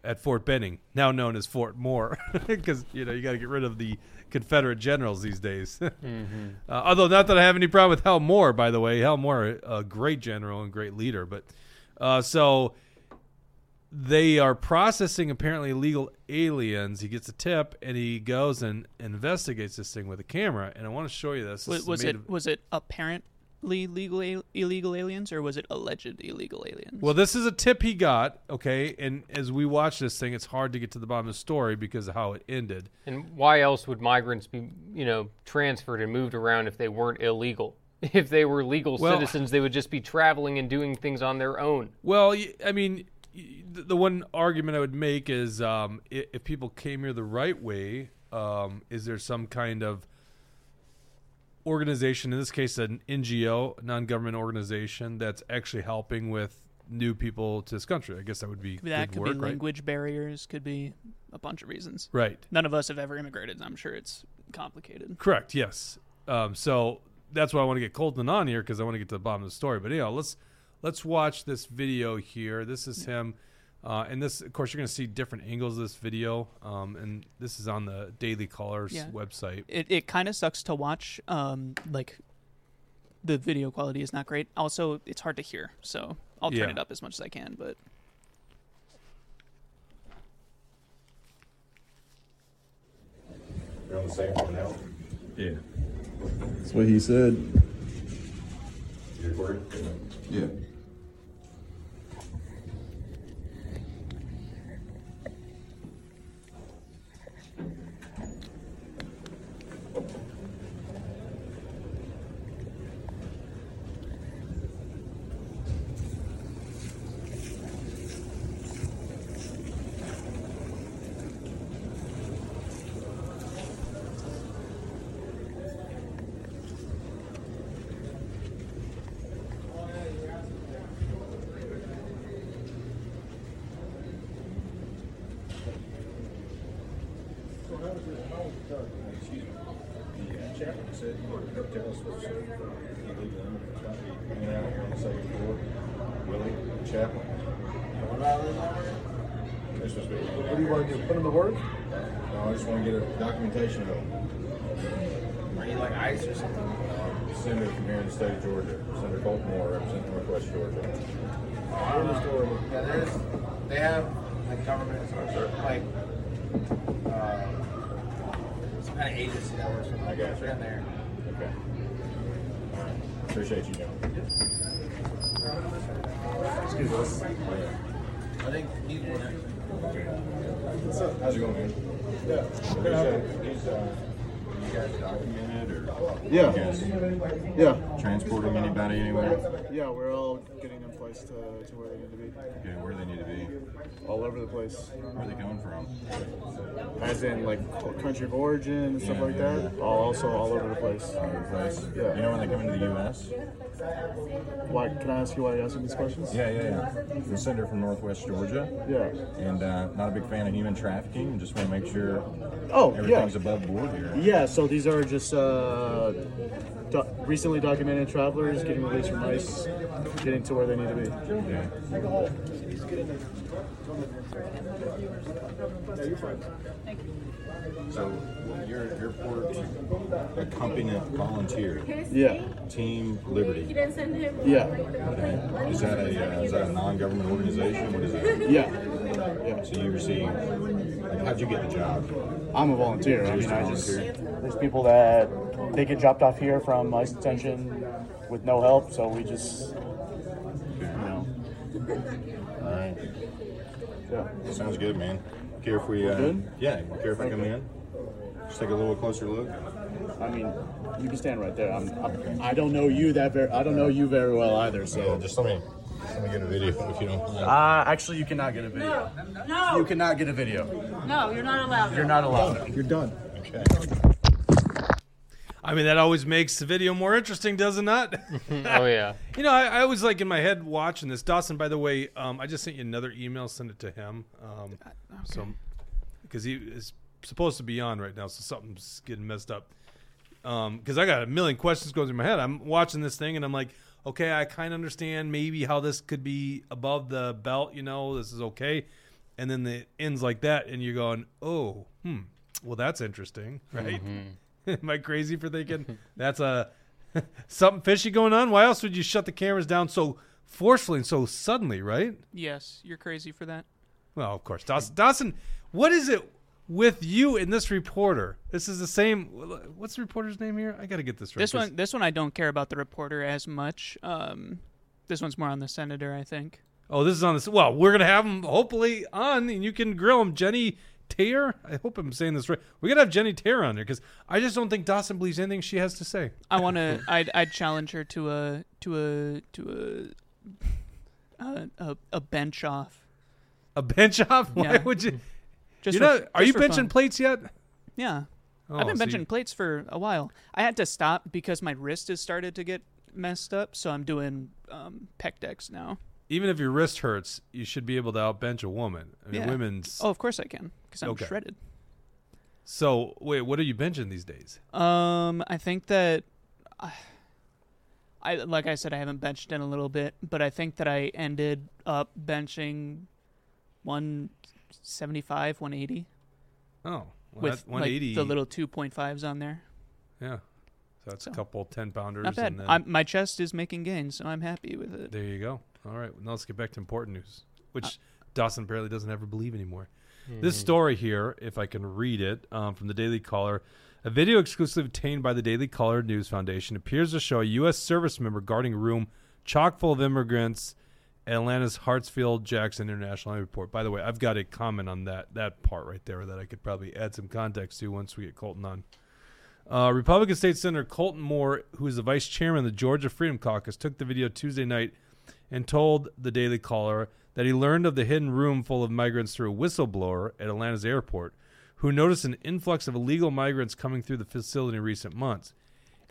at Fort Benning, now known as Fort Moore, *laughs* because you know you got to get rid of the Confederate generals these days. *laughs* Mm-hmm. Uh, although not that I have any problem with Hal Moore, by the way. Hal Moore, a great general and great leader, but uh, so they are processing apparently illegal aliens. He gets a tip and he goes and investigates this thing with a camera. And I want to show you this. This Was, is was it of- was it apparently legal illegal aliens or was it alleged illegal aliens? Well, this is a tip he got. Okay, and as we watch this thing, it's hard to get to the bottom of the story because of how it ended. And why else would migrants be, you know, transferred and moved around if they weren't illegal? *laughs* If they were legal Well- citizens, they would just be traveling and doing things on their own. Well, I mean, y- the one argument I would make is um, if people came here the right way, um, is there some kind of organization, in this case, an NGO, non government organization, that's actually helping with new people to this country? I guess that would be that good could work, be right? language barriers, could be a bunch of reasons. Right. None of us have ever immigrated. I'm sure it's complicated. Correct. Yes. Um, so that's why I want to get Colton on here because I want to get to the bottom of the story. But anyhow, let's let's watch this video here. This is him, uh, and this, of course, you're going to see different angles of this video. Um, and this is on the Daily Callers Yeah. website. It it kind of sucks to watch. Um, like the video quality is not great. Also, it's hard to hear. So I'll turn Yeah. it up as much as I can. But You're on the same one now? Yeah. That's what he said. You recording? Yeah. The chaplain said you were going to tell us what's illegal immigrants might be hanging out here on the second floor. Willie, chaplain. This was me. What do you want to do? Put him to work? No, I just want to get a documentation of them. Are you like ICE or something? Senator from here in the state of Georgia, Senator Colton Moore, representing Northwest Georgia. I don't know. Yeah, there's. They have like government or like uh, some kind of agency that works with I got It's you. in there. Okay. All right. Appreciate you, John. Excuse us. I think he's one. How's it going, man? Yeah. He's, uh, he's, uh, you guys documented or Yeah. you guys Yeah. transporting anybody anywhere? Yeah, we're all getting them placed to, to where they need to be. Okay, where they need to be? All over the place. Where are they coming from? As in, like, country of origin and stuff Yeah, like yeah, that. All, also all over the place. All over the place. Yeah. You know when they come into the U.S.? Why, can I ask you why you're asking these questions? Yeah, yeah, yeah. The senator from Northwest Georgia, Yeah. and uh, not a big fan of human trafficking. Just want to make sure Oh, yeah. everything's above board here. Yeah, so these are just uh, do- recently documented travelers getting released from ICE, getting to where they need to be. Yeah. So you're an airport accompaniment volunteer, Yeah, Team Libertad. yeah, Okay. Is that a uh, is that a non-government organization? What is that? yeah, yeah. So you receive. Like, how'd you get the job? I'm a volunteer. I mean, I just there's people that they get dropped off here from ICE detention with no help, so we just you know, All right. yeah. Sounds good, man. Care if we? Uh, Good? Yeah. Care if I come in? Just take a little closer look. I mean, you can stand right there. I'm, I'm I don't know you that very I don't know you very well either, So so. just let me let me get a video if you don't mind. Uh, actually, you cannot get a video. No, You cannot get a video. no, you're not allowed. You're not allowed. You're done. Okay. I mean, that always makes the video more interesting, does it not? *laughs* oh yeah. *laughs* You know, I, I was like in my head watching this. Dawson, by the way, um, I just sent you another email. Send it to him. Um, So, because he is supposed to be on right now, so something's getting messed up. Because I got a million questions going through my head. I'm watching this thing and I'm like, okay, I kind of understand maybe how this could be above the belt. You know, this is okay. And then it ends like that, and you're going, oh, hmm, well, that's interesting, right? *laughs* Am I crazy for thinking that's a *laughs* something fishy going on? Why else would you shut the cameras down so forcefully and so suddenly, right? Yes, you're crazy for that. Well, of course, Dawson. Dawson, what is it with you and this reporter? This is the same. What's the reporter's name here? I got to get this right. This one, this one, I don't care about the reporter as much. Um, this one's more on the senator, I think. Oh, this is on this. Well, we're gonna have him hopefully on, and you can grill him, Jenny Taylor. I hope I'm saying this right. We gotta have Jenny Taylor on there because I just don't think Dawson believes anything she has to say. I want to. I'd, I'd challenge her to a to a to a a, a, a bench off. A bench off? *laughs* Why Yeah. would you? Just you know, are you benching fun. plates yet? Yeah, Oh, I've been so benching you- plates for a while. I had to stop because my wrist has started to get messed up, so I'm doing um, pec decks now. even if your wrist hurts, you should be able to outbench a woman. I mean, Yeah. women's. Oh, of course I can because I'm Okay. shredded. So wait, what are you benching these days? Um, I think that I, I like I said I haven't benched in a little bit, but I think that I ended up benching 175, 180 Oh, well, with 180. like the little 2.5s on there. yeah. So that's a couple ten pounders. Not bad. And then, I'm, my chest is making gains, so I'm happy with it. there you go. All right, now let's get back to important news, which Uh, Dawson apparently doesn't ever believe anymore. This story here, if I can read it, um, from the Daily Caller, a video exclusively obtained by the Daily Caller News Foundation appears to show a U.S. service member guarding a room chock full of immigrants at Atlanta's Hartsfield Jackson International Airport. By the way, I've got a comment on that that part right there that I could probably add some context to once we get Colton on. Uh, Republican State Senator Colton Moore, who is the vice chairman of the Georgia Freedom Caucus, took the video Tuesday night and told the Daily Caller that he learned of the hidden room full of migrants through a whistleblower at Atlanta's airport, who noticed an influx of illegal migrants coming through the facility in recent months.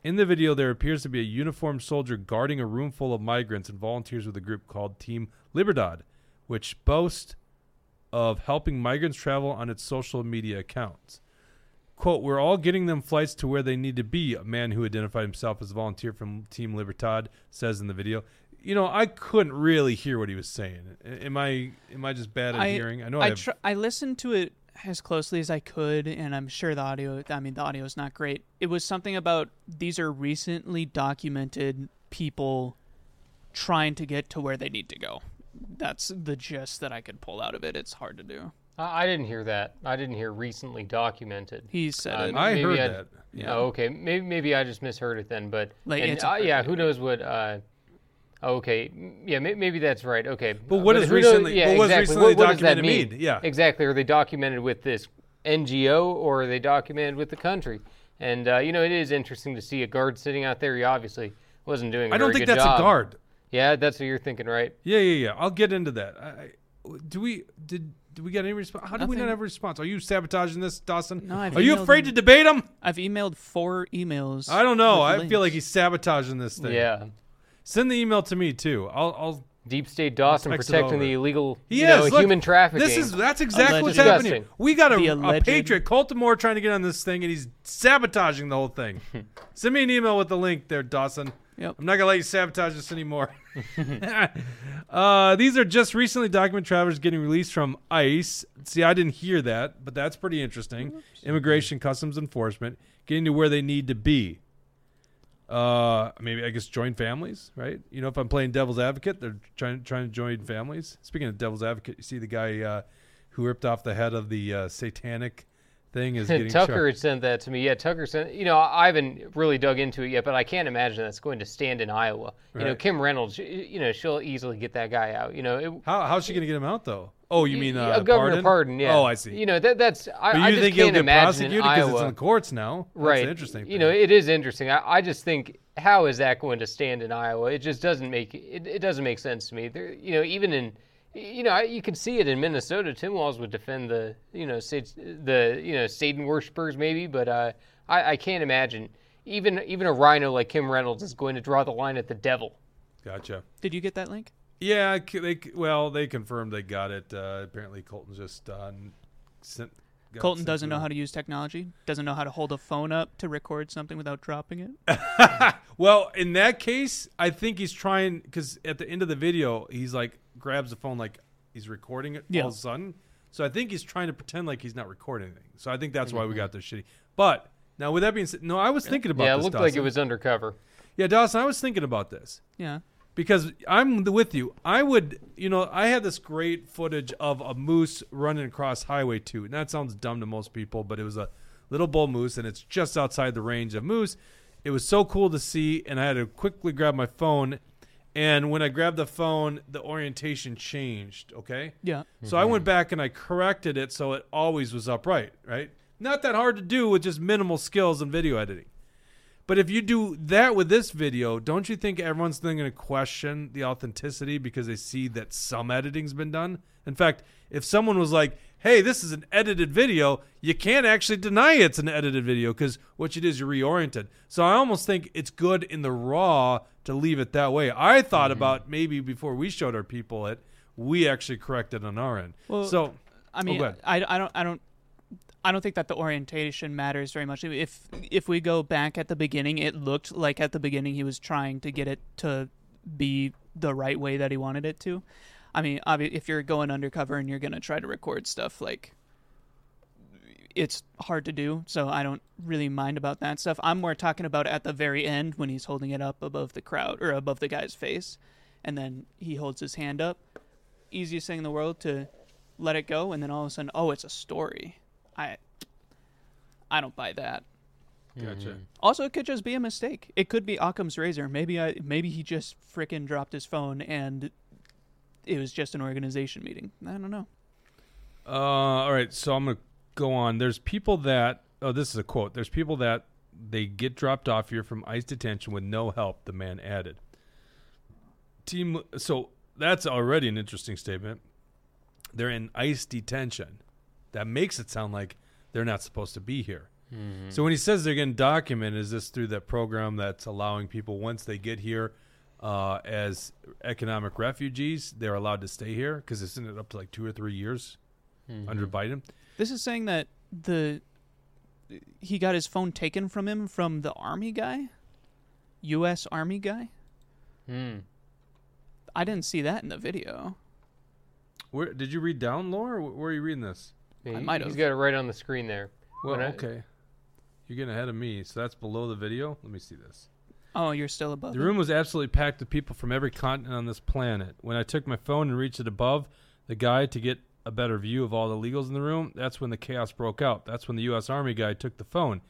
In the video, there appears to be a uniformed soldier guarding a room full of migrants and volunteers with a group called Team Libertad, which boasts of helping migrants travel on its social media accounts. Quote, we're all getting them flights to where they need to be, a man who identified himself as a volunteer from Team Libertad says in the video. You know, I couldn't really hear what he was saying. Am I am I just bad at hearing? I know I, I have, tr- I listened to it as closely as I could, and I'm sure the audio. I mean, the audio is not great. It was something about these are recently documented people trying to get to where they need to go. That's the gist that I could pull out of it. It's hard to do. I, I didn't hear that. I didn't hear recently documented. He said Uh, it. I maybe heard I- that. Yeah. Oh, okay. Maybe maybe I just misheard it then. But Like, and, uh, yeah, who knows what? Uh, okay, yeah, maybe that's right. Okay, But what Uh, does who knows- recently- Yeah, but what does exactly. recently what, what does that documented mean? mean? Yeah. exactly. Are they documented with this NGO or are they documented with the country? And uh, you know, it is interesting to see a guard sitting out there. He obviously wasn't doing. I I don't think good that's job. a guard. Yeah, that's what you're thinking, right? Yeah, yeah, yeah. I'll get into that. I, I, do we did did we get any response? How did we not have a response? Are you sabotaging this, Dawson? No, I've Are you afraid him. to debate him? I've emailed four emails. I don't know. I links. feel like he's sabotaging this thing. Yeah. Send the email to me too. I'll. I'll Deep State Dawson Text it protecting over. the illegal, he you is know, Look, human trafficking. This is that's exactly what's Allegedly. happening. Disgusting. We got a, The a alleged- patriot, Colton Moore, trying to get on this thing, and he's sabotaging the whole thing. *laughs* Send me an email with the link there, Dawson. Yep. I'm not gonna let you sabotage this anymore. *laughs* *laughs* uh, these are just recently documented travelers getting released from ICE. See, I didn't hear that, but that's pretty interesting. Immigration Customs Enforcement getting to where they need to be. Uh, maybe I guess join families, right? You know, if I'm playing devil's advocate, they're trying trying to join families. Speaking of devil's advocate, you see the guy uh, who ripped off the head of the uh, satanic thing is *laughs* getting Tucker had sent that to me. Yeah, Tucker sent. You know, I haven't really dug into it yet, but I can't imagine that's going to stand in Iowa. You know, Kim Reynolds. You know, she'll easily get that guy out. You know, it, How how's she gonna get him out though? Oh, you mean uh, a governor pardon? pardon? Yeah. Oh, I see. You know, that that's. I, but you I just think he'll can't get imagine prosecuted in because it's in the courts now? That's right. the interesting. You know, it is interesting. I, I just think how is that going to stand in Iowa? It just doesn't make it. It doesn't make sense to me. There, you know, even in, you know, I- you can see it in Minnesota. Tim Walz would defend the, you know, Sat- the, you know, Satan worshippers maybe, but uh, I, I can't imagine even even a RINO like Kim Reynolds is going to draw the line at the devil. gotcha. Did you get that link? Yeah, they well they confirmed they got it. Uh, apparently, Colton just uh, sent. got Colton sent doesn't know how to use technology. Doesn't know how to hold a phone up to record something without dropping it. *laughs* Well, in that case, I think he's trying because at the end of the video, he's like grabs the phone like he's recording it Yeah. all of a sudden. So I think he's trying to pretend like he's not recording anything. So I think that's why we Mm-hmm. got this shitty. But now with that being said, no, I was thinking about yeah, it this. looked like it was undercover. Yeah, Dawson, I was thinking about this Yeah. Because I'm with you. I would, you know, I had this great footage of a moose running across Highway 2. And that sounds dumb to most people, but it was a little bull moose and it's just outside the range of moose. It was so cool to see and I had to quickly grab my phone and when I grabbed the phone, the orientation changed, okay? Yeah. So I went back and I corrected it so it always was upright, right? Not that hard to do with just minimal skills in video editing. But if you do that with this video, don't you think everyone's then going to question the authenticity because they see that some editing's been done? In fact, if someone was like, "Hey, this is an edited video," you can't actually deny it's an edited video because what you did is you're reoriented. So I almost think it's good in the raw to leave it that way. I thought mm-hmm. about maybe before we showed our people it, we actually corrected on our end. Well, so I mean, oh, ahead. I, I don't I don't I don't think that the orientation matters very much. If if we go back at the beginning, it looked like at the beginning he was trying to get it to be the right way that he wanted it to. I mean, if you're going undercover and you're gonna try to record stuff, like it's hard to do. So I don't really mind about that stuff. I'm more talking about at the very end when he's holding it up above the crowd or above the guy's face, and then he holds his hand up. Easiest thing in the world to let it go, and then all of a sudden, oh, it's a story. I, I don't buy that. gotcha. Also, it could just be a mistake. It could be Occam's razor. Maybe I, maybe he just frickin' dropped his phone and it was just an organization meeting. I don't know. Uh, all right, so I'm gonna go on. There's people that oh, this is a quote. There's people that they get dropped off here from ICE detention with no help. The man added. Team. So that's already an interesting statement. They're in ICE detention. That makes it sound like they're not supposed to be here. So when he says they're getting documented, is this through that program that's allowing people once they get here uh, as economic refugees, they're allowed to stay here? Because isn't it up to like two or three years under Biden? This is saying that the he got his phone taken from him from the army guy, U.S. Army guy. Hmm. I didn't see that in the video. Where did you read down, Laura? Where, where are you reading this? Yeah, I he- might He's have. got it right on the screen there. Well, When I- okay. You're getting ahead of me. So that's below the video. Let me see this. Oh, you're still above. The it? room was absolutely packed with people from every continent on this planet. When I took my phone and reached it above the guy to get a better view of all the legals in the room, that's when the chaos broke out. That's when the U.S. Army guy took the phone.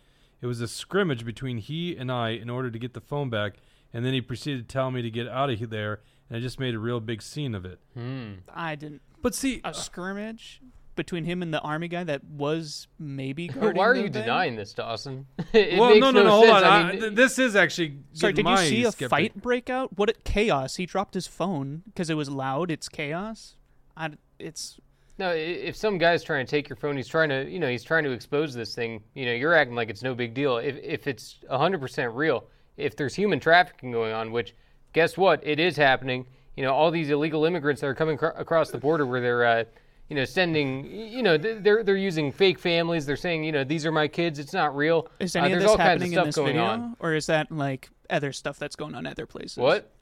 It was a scrimmage between he and I in order to get the phone back, and then he proceeded to tell me to get out of there, and I just made a real big scene of it. Hmm. I didn't. But see, A skirmish. Between him and the army guy that was maybe *laughs* guarding Why are the you thing? denying this, Dawson? *laughs* it well, makes no, no, no, hold sense. on. I I- mean, th- this is actually. Sorry, did getting you my see a skeptic. fight break out? What a chaos! He dropped his phone because it was loud. It's chaos. I, it's No, if some guy's trying to take your phone, he's trying to, you know, he's trying to expose this thing. You know, you're acting like it's no big deal. If if it's 100% real, if there's human trafficking going on, which guess what, it is happening. You know, all these illegal immigrants that are coming cr- across the border, where they're, uh, you know, sending, you know, they're they're using fake families. They're saying, you know, these are my kids. It's not real. is Uh, any of this all kinds happening of in this going video, on. or is that like other stuff that's going on at other places? What?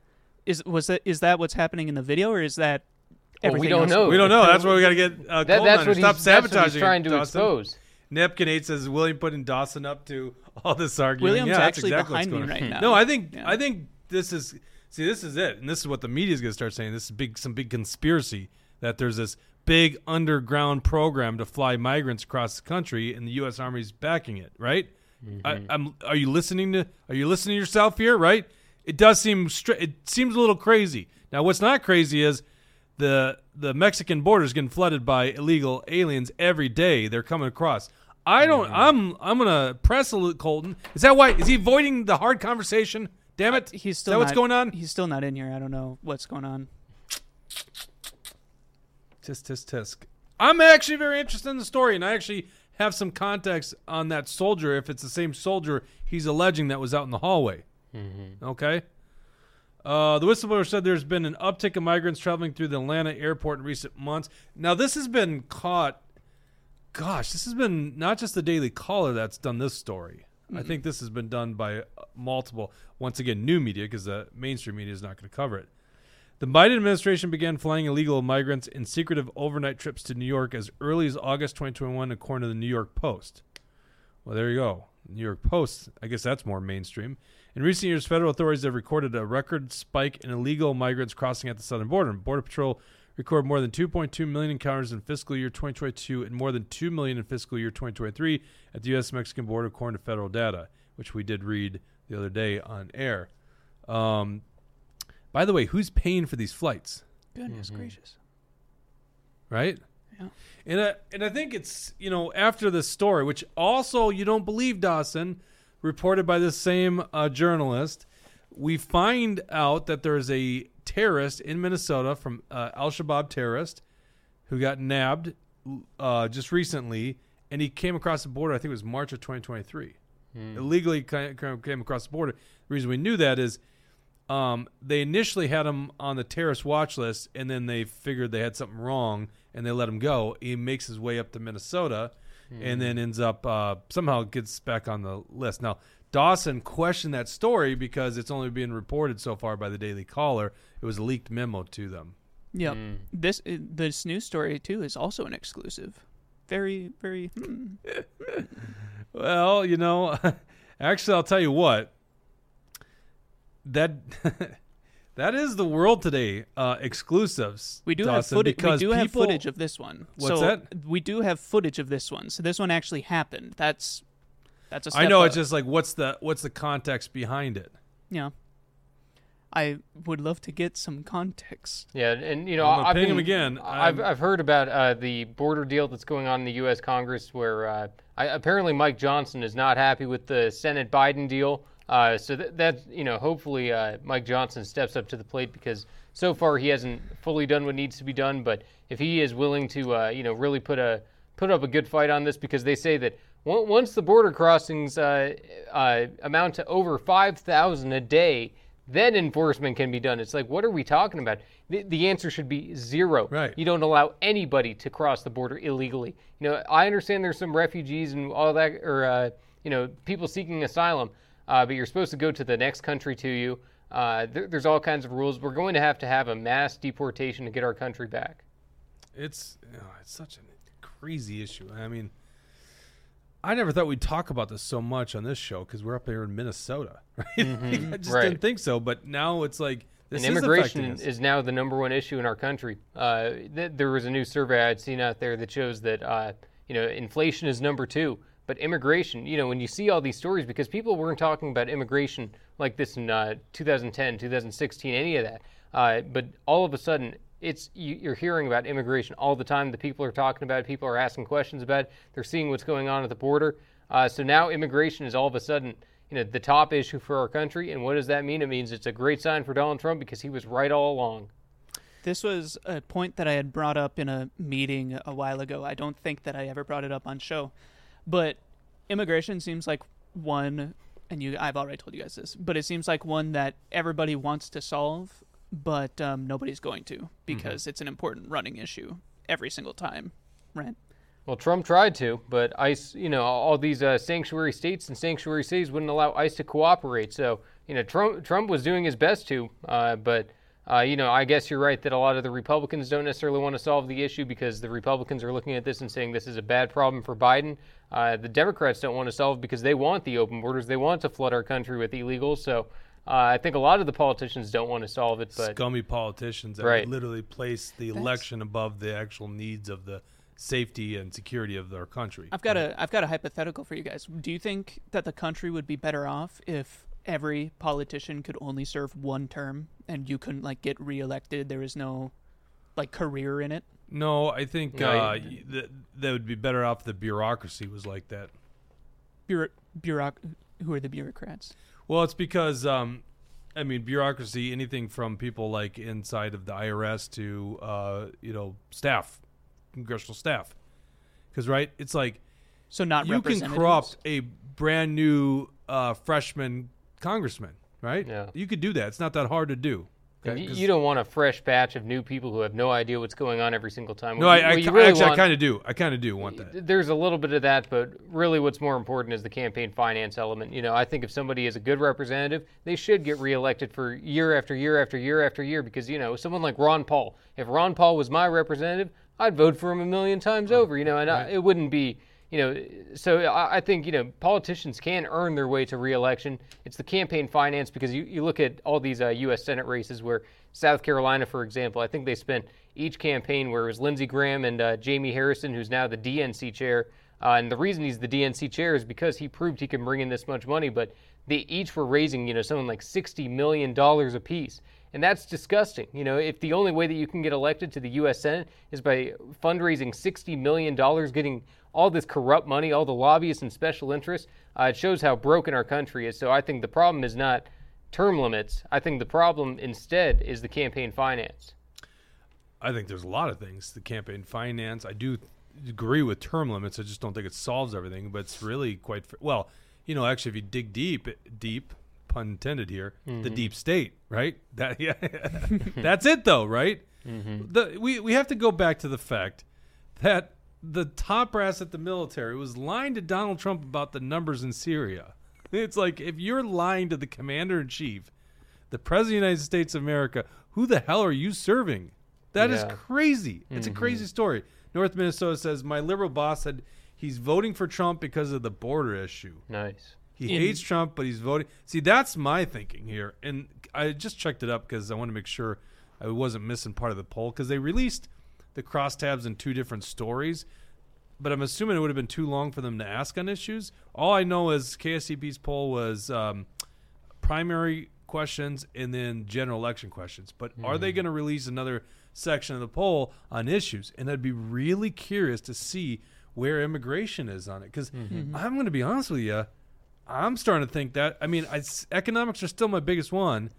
is was that? Is that what's happening in the video, or is that? Well, we don't else? know. We don't know. That's why we got to get uh, That, that's what. Stop he's, that's what sabotaging he's trying to Dawson. expose. Nepkin 8 says William putting Dawson up to all this arguing. William's yeah, that's actually exactly behind me right on. now. No, I think Yeah. I think this is see this is it, and this is what the media is going to start saying. This is big some big conspiracy that there's this big underground program to fly migrants across the country, and the U.S. Army's backing it. Right? I, mm-hmm. I'm. Are you listening to? Are you listening to yourself here? Right? It does seem stra- it seems a little crazy. Now, what's not crazy is the the Mexican border is getting flooded by illegal aliens every day. They're coming across. I don't. Mm-hmm. I'm. I'm gonna press a little Colton. Is that why? Is he avoiding the hard conversation? Damn it! He's Is still that what's going on? He's still not in here. I don't know what's going on. Tisk tisk tisk. I'm actually very interested in the story, and I actually have some context on that soldier. If it's the same soldier he's alleging that was out in the hallway. Okay. Uh, the whistleblower said there's been an uptick of migrants traveling through the Atlanta airport in recent months. Now, this has been caught. Gosh, this has been not just the Daily Caller that's done this story. I think this has been done by multiple, once again, new media because the mainstream media is not going to cover it. The Biden administration began flying illegal migrants in secretive overnight trips to New York as early as August 2021, according to the New York Post. Well, there you go. New York Post. I guess that's more mainstream. In recent years, federal authorities have recorded a record spike in illegal migrants crossing at the southern border. Border Patrol recorded more than 2.2 million encounters in fiscal year 2022 and more than 2 million in fiscal year 2023 at the U.S. Mexican border, according to federal data, which we did read the other day on air. Um, by the way, who's paying for these flights? Goodness gracious. right? Yeah. And I, and I think it's you know after this story, which also you don't believe Dawson, reported by this same uh, journalist, we find out that there's a terrorist in Minnesota from uh, Al Shabaab terrorist who got nabbed uh, just recently, and he came across the border. I think it was March of 2023. Illegally ca- ca- came across the border. The reason we knew that is um, they initially had him on the terrorist watch list, and then they figured they had something wrong, and they let him go. He makes his way up to Minnesota, and then ends up uh, somehow gets back on the list. Now Dawson questioned that story because it's only being reported so far by the Daily Caller. It was a leaked memo to them. Yep. This uh, this news story too is also an exclusive. Very very. Hmm. *laughs* Well, you know, *laughs* actually, I'll tell you what. That *laughs* that is the world today. Uh, exclusives. We do Dawson, have footage. We because do have footage of this one. What's so that? We do have footage of this one. So this one actually happened. That's that's a. Step I know up. it's just like what's the what's the context behind it? yeah. I would love to get some context. Yeah, and you know, I'm gonna I've been, him again. I've I'm- I've heard about uh, the border deal that's going on in the U.S. Congress, where uh, I, apparently Mike Johnson is not happy with the Senate Biden deal. Uh, so that, that you know, hopefully uh, Mike Johnson steps up to the plate because so far he hasn't fully done what needs to be done. But if he is willing to, uh, you know, really put a put up a good fight on this, because they say that on- once the border crossings uh, uh, amount to over five thousand a day then enforcement can be done. It's like, what are we talking about? The, the answer should be zero. Right. You don't allow anybody to cross the border illegally. You know, I understand there's some refugees and all that, or uh, you know, people seeking asylum, but you're supposed to go to the next country to you. Uh, there, there's all kinds of rules. We're going to have to have a mass deportation to get our country back. It's oh, it's such a crazy issue. I mean, I never thought we'd talk about this so much on this show because we're up here in Minnesota, *laughs* right? Like, I just Right. didn't think so, but now it's like this and immigration us. is now the number one issue in our country. Uh, th- there was a new survey I'd seen out there that shows that uh, you know inflation is number two, but immigration. You know, when you see all these stories, because people weren't talking about immigration like this in uh, 2010, 2016, any of that. Uh, but all of a sudden, it's you, you're hearing about immigration all the time. The people are talking about it. People are asking questions about it. They're seeing what's going on at the border. Uh, so now immigration is all of a sudden, you know, the top issue for our country. And what does that mean? It means it's a great sign for Donald Trump because he was right all along. This was a point that I had brought up in a meeting a while ago. I don't think that I ever brought it up on show, but immigration seems like one, and you I've already told you guys this, but it seems like one that everybody wants to solve, but um, nobody's going to because mm-hmm. it's an important running issue every single time, right? Well, Trump tried to, but ICE, you know, all these uh, sanctuary states and sanctuary cities wouldn't allow ICE to cooperate. So, you know, Trump Trump was doing his best to, uh, but uh, you know, I guess you're right that a lot of the Republicans don't necessarily want to solve the issue because the Republicans are looking at this and saying this is a bad problem for Biden. Uh, the Democrats don't want to solve because they want the open borders. They want to flood our country with illegals. So uh, I think a lot of the politicians don't want to solve it. But scummy politicians that right. literally place the That's... election above the actual needs of the safety and security of our country. I've got right. a I've got a hypothetical for you guys. Do you think that the country would be better off if every politician could only serve one term and you couldn't like get reelected. There was no like career in it. No, I think uh, that that would be better off. if The bureaucracy was like that. Bureau, bureauc- who are the bureaucrats? Well, it's because um, I mean bureaucracy. Anything from people like inside of the IRS to uh, you know staff, congressional staff. Because right, it's like so not you can corrupt a brand new uh, freshman congressman, right? Yeah. You could do that. It's not that hard to do. Okay? You, you, don't want a fresh batch of new people who have no idea what's going on every single time. No, I, I, really actually, want, I kind of do. I kind of do want that. There's a little bit of that, but really, what's more important is the campaign finance element. You know, I think if somebody is a good representative, they should get reelected for year after year after year after year because you know, someone like Ron Paul. If Ron Paul was my representative, I'd vote for him a million times oh, over. You know, and right. I, it wouldn't be you know, so I, think you know politicians can earn their way to reelection. It's the campaign finance because you, you look at all these uh, U.S. Senate races where South Carolina, for example, I think they spent each campaign where it was Lindsey Graham and uh, Jamie Harrison, who's now the DNC chair. Uh, and the reason he's the DNC chair is because he proved he can bring in this much money. But they each were raising, you know, something like sixty million dollars apiece. And that's disgusting. You know, if the only way that you can get elected to the U.S. Senate is by fundraising $60 million, getting all this corrupt money, all the lobbyists and special interests, uh, it shows how broken our country is. So I think the problem is not term limits. I think the problem instead is the campaign finance. I think there's a lot of things. The campaign finance, I do agree with term limits. I just don't think it solves everything, but it's really quite well. You know, actually, if you dig deep, deep, pun intended here, mm-hmm. the deep state, right? That *laughs* yeah, *laughs* that's it though, right? Mm-hmm. The, we we have to go back to the fact that the top brass at the military was lying to Donald Trump about the numbers in Syria. *laughs* It's like if you're lying to the commander in chief, the president of the United States of America, who the hell are you serving? That yeah. is crazy. It's mm-hmm. a crazy story. North Minnesota says my liberal boss said he's voting for Trump because of the border issue. Nice. He in, hates Trump, but he's voting. See, that's my thinking here, and I just checked it up because I want to make sure I wasn't missing part of the poll because they released the crosstabs in two different stories. But I'm assuming it would have been too long for them to ask on issues. All I know is KSTP's poll was um, primary questions and then general election questions. But mm. are they hmm. going to release another section of the poll on issues? And I'd be really curious to see where immigration is on it. Because mm-hmm. I'm going to be honest with you, I'm starting to think that. I mean, I, economics are still my biggest one.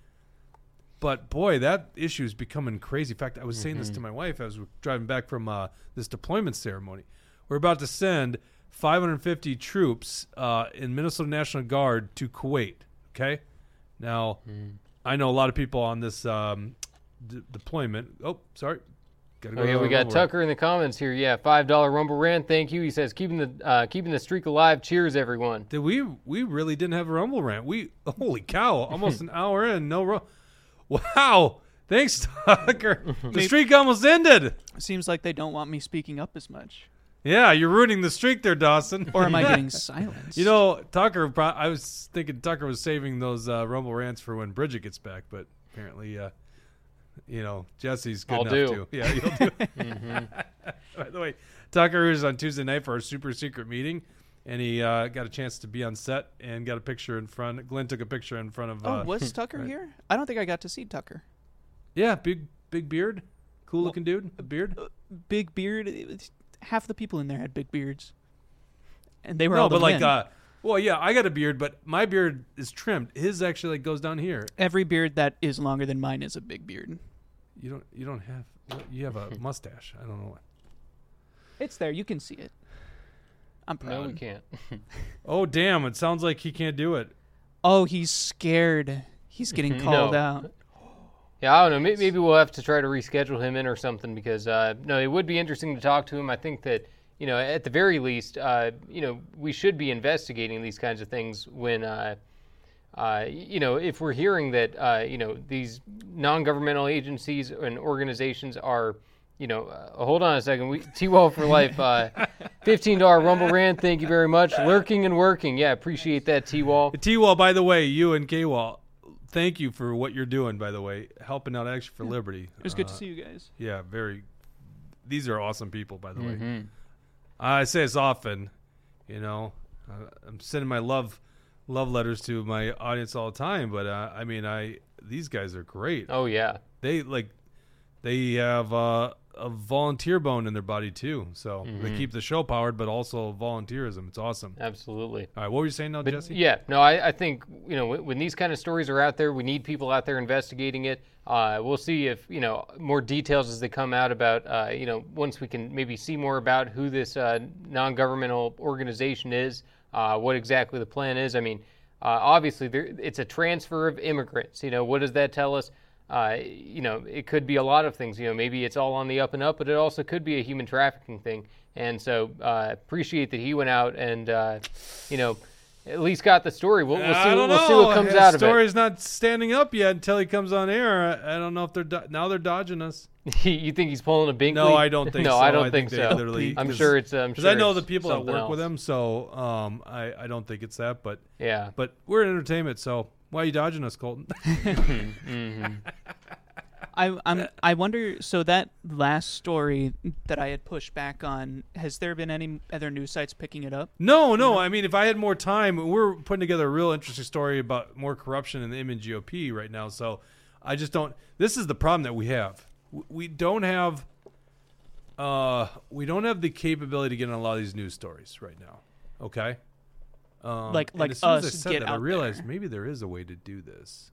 But boy, that issue is becoming crazy. In fact, I was saying mm-hmm. this to my wife. I was driving back from uh, this deployment ceremony. We're about to send 550 troops uh, in Minnesota National Guard to Kuwait. Okay, now mm. I know a lot of people on this um, d- deployment. Oh, sorry. Gotta go oh, yeah, we got Tucker in the comments here. Yeah, five dollar Rumble rant. Thank you. He says keeping the uh, keeping the streak alive. Cheers, everyone. Did we we really didn't have a Rumble rant? We holy cow! *laughs* Almost an hour in, no ru- Wow. Thanks, *laughs* Tucker. *laughs* the streak almost ended. Seems like they don't want me speaking up as much. Yeah, you're ruining the streak there, Dawson. Or am I getting silenced? You know, Tucker. I was thinking Tucker was saving those uh, Rumble rants for when Bridget gets back, but apparently, uh, you know, Jesse's good I'll enough do. to. *laughs* Yeah, you'll do. *laughs* mm-hmm. *laughs* By the way, Tucker was on Tuesday night for our super secret meeting, and he uh, got a chance to be on set and got a picture in front. Glenn took a picture in front of. Oh, uh, was Tucker right. here? I don't think I got to see Tucker. Yeah, big big beard. Cool looking dude, a beard. Big beard. half the people in there had big beards, and they were No, all but the like, uh, well, yeah, I got a beard, but my beard is trimmed. His actually like goes down here. every beard that is longer than mine is a big beard. You don't, you don't have, you have a *laughs* mustache. I don't know what. It's there. You can see it. I'm proud. No, we can't. *laughs* Oh damn! It sounds like he can't do it. Oh, he's scared. He's getting *laughs* called No. out. *gasps* Yeah, I don't know. Maybe, maybe we'll have to try to reschedule him in or something because uh, no, it would be interesting to talk to him. I think that you know, at the very least, uh, you know, we should be investigating these kinds of things when. Uh, uh, you know, if we're hearing that, uh, you know, these non-governmental agencies and organizations are, you know, uh, hold on a second, we T-Wall for life, uh, *laughs* fifteen dollar Rumble rant, thank you very much, lurking and working, yeah, appreciate that T-Wall. T Wall, by the way, you and K Wall, thank you for what you're doing. By the way, helping out Action for Liberty. It was good Uh, to see you guys. Yeah, very. These are awesome people, by the way. Mm-hmm. I say this often, you know. Uh, I'm sending my love, love letters to my audience all the time, but uh, I mean, I these guys are great. Oh yeah, They like, they have uh, a volunteer bone in their body too, so they Mm-hmm. keep the show powered, but also volunteerism. It's awesome. absolutely. All right, what were you saying now, But Jesse? yeah, no, I, I think you know when, when these kind of stories are out there, we need people out there investigating it. Uh, we'll see if you know more details as they come out about uh, you know once we can maybe see more about who this uh, non-governmental organization is, uh, what exactly the plan is. I mean, uh, obviously there, it's a transfer of immigrants. You know, what does that tell us? Uh, you know, it could be a lot of things. You know, maybe it's all on the up and up, but it also could be a human trafficking thing. And so, uh, appreciate that he went out and, uh, you know, at least got the story. We'll, we'll see. We'll know. see what comes His out of it. The story's not standing up yet until he comes on air. I, I don't know if they're do- now they're dodging us. *laughs* you think he's pulling a Binkley? No, I don't think *laughs* no, so. I don't I think, think so. literally- I'm sure it's. Because sure I know the people that work with him, so um, I, I don't think it's that. But Yeah. but we're in entertainment, so why are you dodging us, Colton? *laughs* I I'm I wonder. So that last story that I had pushed back on, has there been any other news sites picking it up? no, no. I mean, if I had more time, we're putting together a real interesting story about more corruption in the Image GOP right now. So I just don't. This is the problem that we have. We don't have. Uh, we don't have the capability to get on a lot of these news stories right now. Okay. Um, Like- like as soon as I us said get that, I realized there. maybe there is a way to do this.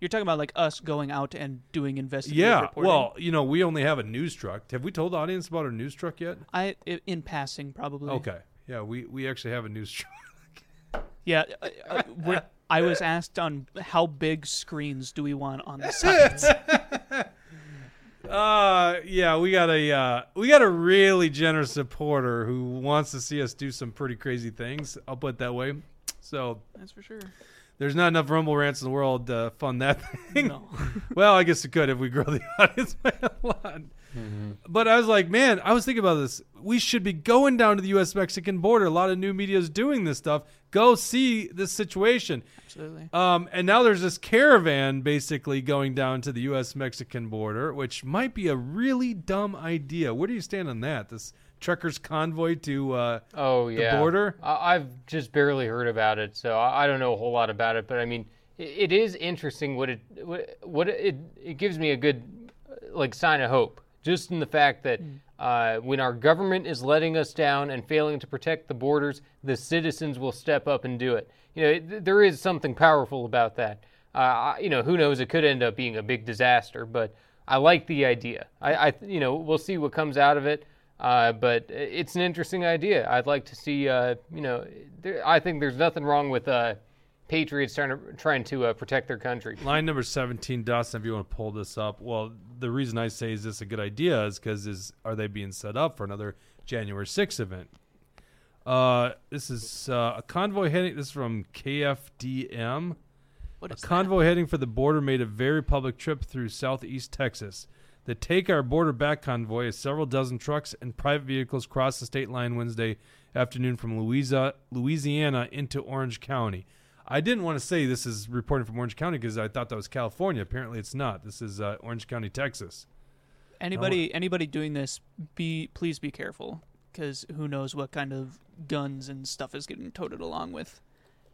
You're talking about like us going out and doing investigative Yeah. reporting. Well, you know, we only have a news truck. Have we told the audience about our news truck yet? I i- in passing probably. Okay. Yeah, we, we actually have a news *laughs* truck. Yeah. uh, uh, we're- I was asked on how big screens do we want on the sites. *laughs* Uh yeah, we got a uh, we got a really generous supporter who wants to see us do some pretty crazy things. I'll put it that way. So That's for sure. There's not enough rumble rants in the world to fund that thing. No. *laughs* well, I guess it could if we grow the *laughs* audience by a lot. But I was like, man, I was thinking about this. We should be going down to the U.S. Mexican border. A lot of new media is doing this stuff. Go see this situation. Absolutely. Um, and now there's this caravan basically going down to the U.S. Mexican border, which might be a really dumb idea. Where do you stand on that? This truckers convoy to uh, Oh the yeah. border? I, I've just barely heard about it, so I, I don't know a whole lot about it. But I mean, it, it is interesting. What it what, what it it gives me a good uh, like sign of hope, just in the fact that uh, when our government is letting us down and failing to protect the borders, the citizens will step up and do it. You know, it, there is something powerful about that. Uh, you know, who knows? It could end up being a big disaster, but I like the idea. I, I you know, we'll see what comes out of it. Uh, but it's an interesting idea. I'd like to see. Uh, you know, there, I think there's nothing wrong with uh, patriots trying to trying to uh, protect their country. Line number 17, Dustin, if you want to pull this up. Well, the reason I say is this a good idea is because is are they being set up for another January 6th event? Uh, this is uh, a convoy heading. This is from KFDM. What A is that? convoy heading for the border made a very public trip through southeast Texas. The Take Our Border Back convoy is several dozen trucks and private vehicles crossed the state line Wednesday afternoon from Louisa, Louisiana into Orange County. I didn't want to say this is reporting from Orange County because I thought that was California. Apparently, it's not. This is uh, Orange County, Texas. Anybody anybody doing this, be please be careful because who knows what kind of guns and stuff is getting toted along with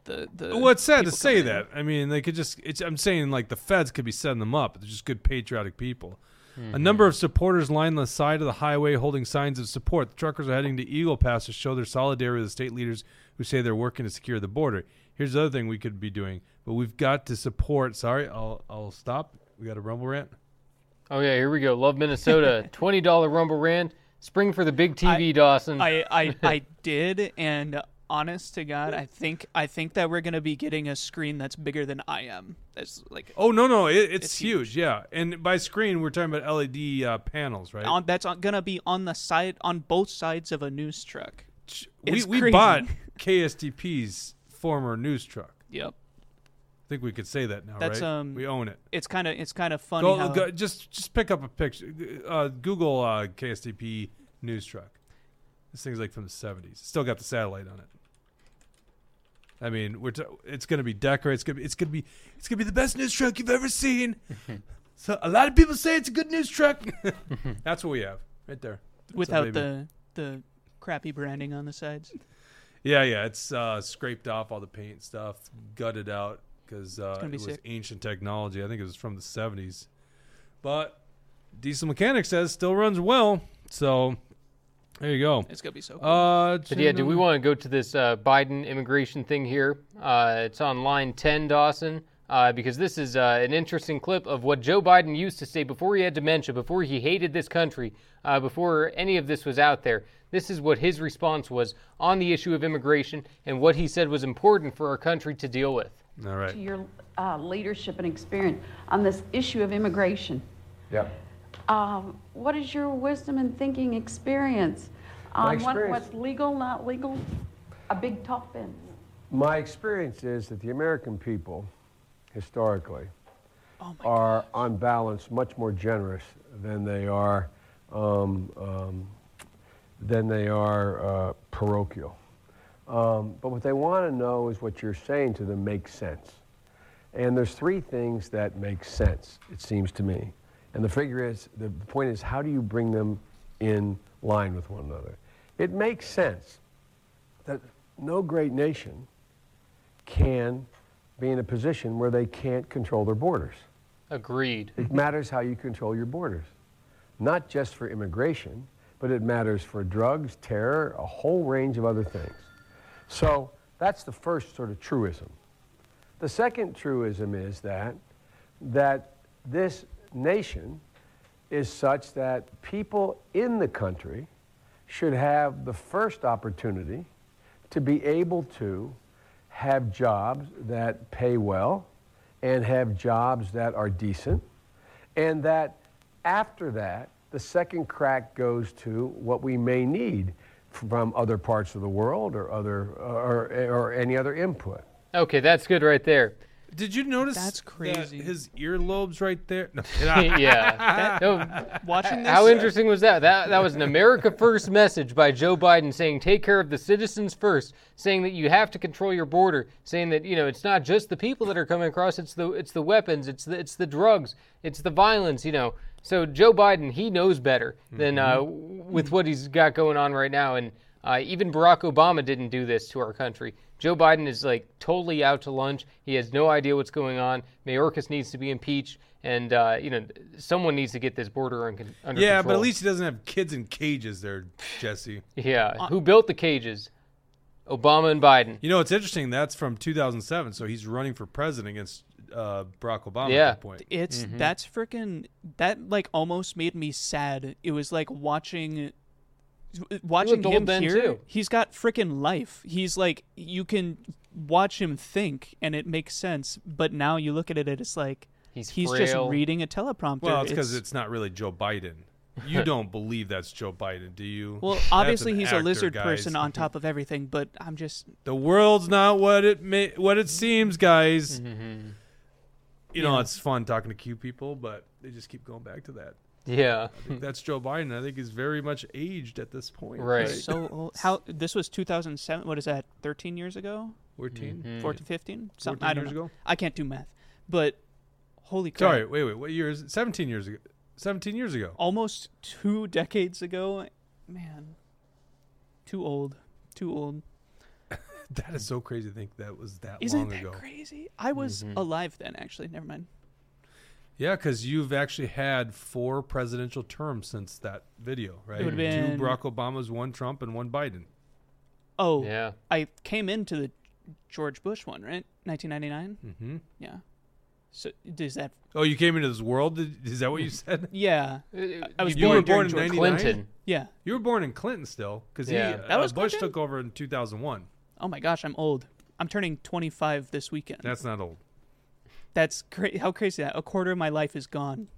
the the. Well, it's sad to say in. that. I mean, they could just. It's, I'm saying like the feds could be setting them up. They're just good patriotic people. Mm-hmm. A number of supporters line the side of the highway holding signs of support. The truckers are heading to Eagle Pass to show their solidarity with the state leaders who say they're working to secure the border. Here's the other thing we could be doing, but we've got to support. Sorry, I'll I'll stop. We got a rumble rant. Oh yeah, here we go. Love Minnesota. *laughs* Twenty dollar Rumble rant. Spring for the big TV, Dawson. I, I I did, and honest to God, I think I think that we're gonna be getting a screen that's bigger than I am. That's like Oh no no, it, it's, It's huge. huge. Yeah, and by screen we're talking about LED uh, panels, right? on, that's on, gonna be on the side on both sides of a news truck. we it's we crazy. bought *laughs* KSTP's former news truck. Yep. I think we could say that now, That's, right? um, we own it. It's kind of it's kind of funny Go, how go, just just pick up a picture. Uh, Google uh, KSTP news truck. This thing's like from the seventies. Still got the satellite on it. I mean, we're t- it's gonna be decorated. It's gonna be it's gonna be it's gonna be the best news truck you've ever seen. *laughs* so a lot of people say it's a good news truck. *laughs* That's what we have right there. That's without the the crappy branding on the sides. Yeah, yeah, it's uh, scraped off all the paint stuff, gutted out because uh, gonna it be was sick. ancient technology. I think it was from the '70s, but Diesel Mechanic says still runs well. So there you go. It's gonna be so. Cool. Uh, But yeah, do we want to go to this uh, Biden immigration thing here? Uh, it's on line 10, Dawson, uh, because this is uh, an interesting clip of what Joe Biden used to say before he had dementia, before he hated this country, uh, before any of this was out there. This is what his response was on the issue of immigration and what he said was important for our country to deal with. All right. to your uh, leadership and experience on this issue of immigration. Yep. Um, what is your wisdom and thinking experience on what, experience- what's legal, not legal? A big top end. My experience is that the American people, historically, oh my are on balance much more generous than they are um, um, than they are uh, parochial. Um, but what they want to know is what you're saying to them makes sense. And there's three things that make sense, it seems to me. And the figure is, the point is, how do you bring them in line with one another? It makes sense that no great nation can be in a position where they can't control their borders. Agreed. It matters how you control your borders, not just for immigration, but it matters for drugs, terror, a whole range of other things. So that's the first sort of truism. The second truism is that that this nation is such that people in the country should have the first opportunity to be able to have jobs that pay well and have jobs that are decent, and that after that, the second crack goes to what we may need from other parts of the world or other or, or any other input. Okay, that's good right there. Did you notice That's that crazy. his earlobes right there? No, *laughs* *laughs* yeah. No, Watching this, How interesting was that? That that was an America First message by Joe Biden saying take care of the citizens first, saying that you have to control your border, saying that you know it's not just the people that are coming across, it's the it's the weapons, it's the it's the drugs, it's the violence, you know. So Joe Biden, he knows better than uh, with what he's got going on right now, and uh, even Barack Obama didn't do this to our country. Joe Biden is like totally out to lunch. He has no idea what's going on. Mayorkas needs to be impeached, and uh, you know someone needs to get this border un- under yeah, control. but at least he doesn't have kids in cages there, Jesse. *laughs* yeah. Who built the cages? Obama and Biden. You know, it's interesting. That's from 2007, so he's running for president against uh, Barack Obama Yeah. at that point. it's Mm-hmm. that's freaking that like almost made me sad. It was like watching watching him Ben, here. too. He's got freaking life. He's like you can watch him think and it makes sense. But now you look at it, it's like He's he's just reading a teleprompter. Well, it's because it's not really Joe Biden. You *laughs* don't believe that's Joe Biden, do you? well, That's obviously he's actor, a lizard guys. person on *laughs* top of everything. But I'm just The world's not what it may, what it seems, guys. Mm-hmm. You know, it's fun talking to cute people, but they just keep going back to that. Yeah. That's Joe Biden. I think he's very much aged at this point. Right. so old. How this was 2007. What is that? 13 years ago? 14? Mm-hmm. 14, 15? Something. 14 I don't years know. ago? I can't do math. But holy crap. Sorry, wait, wait. What year is it? 17 years ago. 17 years ago. Almost two decades ago. Man. Too old. Too old. *laughs* That is so crazy to think that was that Isn't long that ago. crazy? I was Mm-hmm. alive then, actually. Never mind. Yeah, because you've actually had four presidential terms since that video, right? would've Two been- Barack Obamas, one Trump, and one Biden. Oh, Yeah. I came into the George Bush one, right? 1999. Mm-hmm. Yeah. So does that? Oh, you came into this world? Did- Is that what you said? *laughs* Yeah. I was You born were born in George 99? Clinton. Yeah. You were born in Clinton still, because Yeah. he That was uh, Bush Clinton? took over in 2001. Oh my gosh, I'm old. I'm turning 25 this weekend. That's not old. That's cra- how crazy that. A quarter of my life is gone.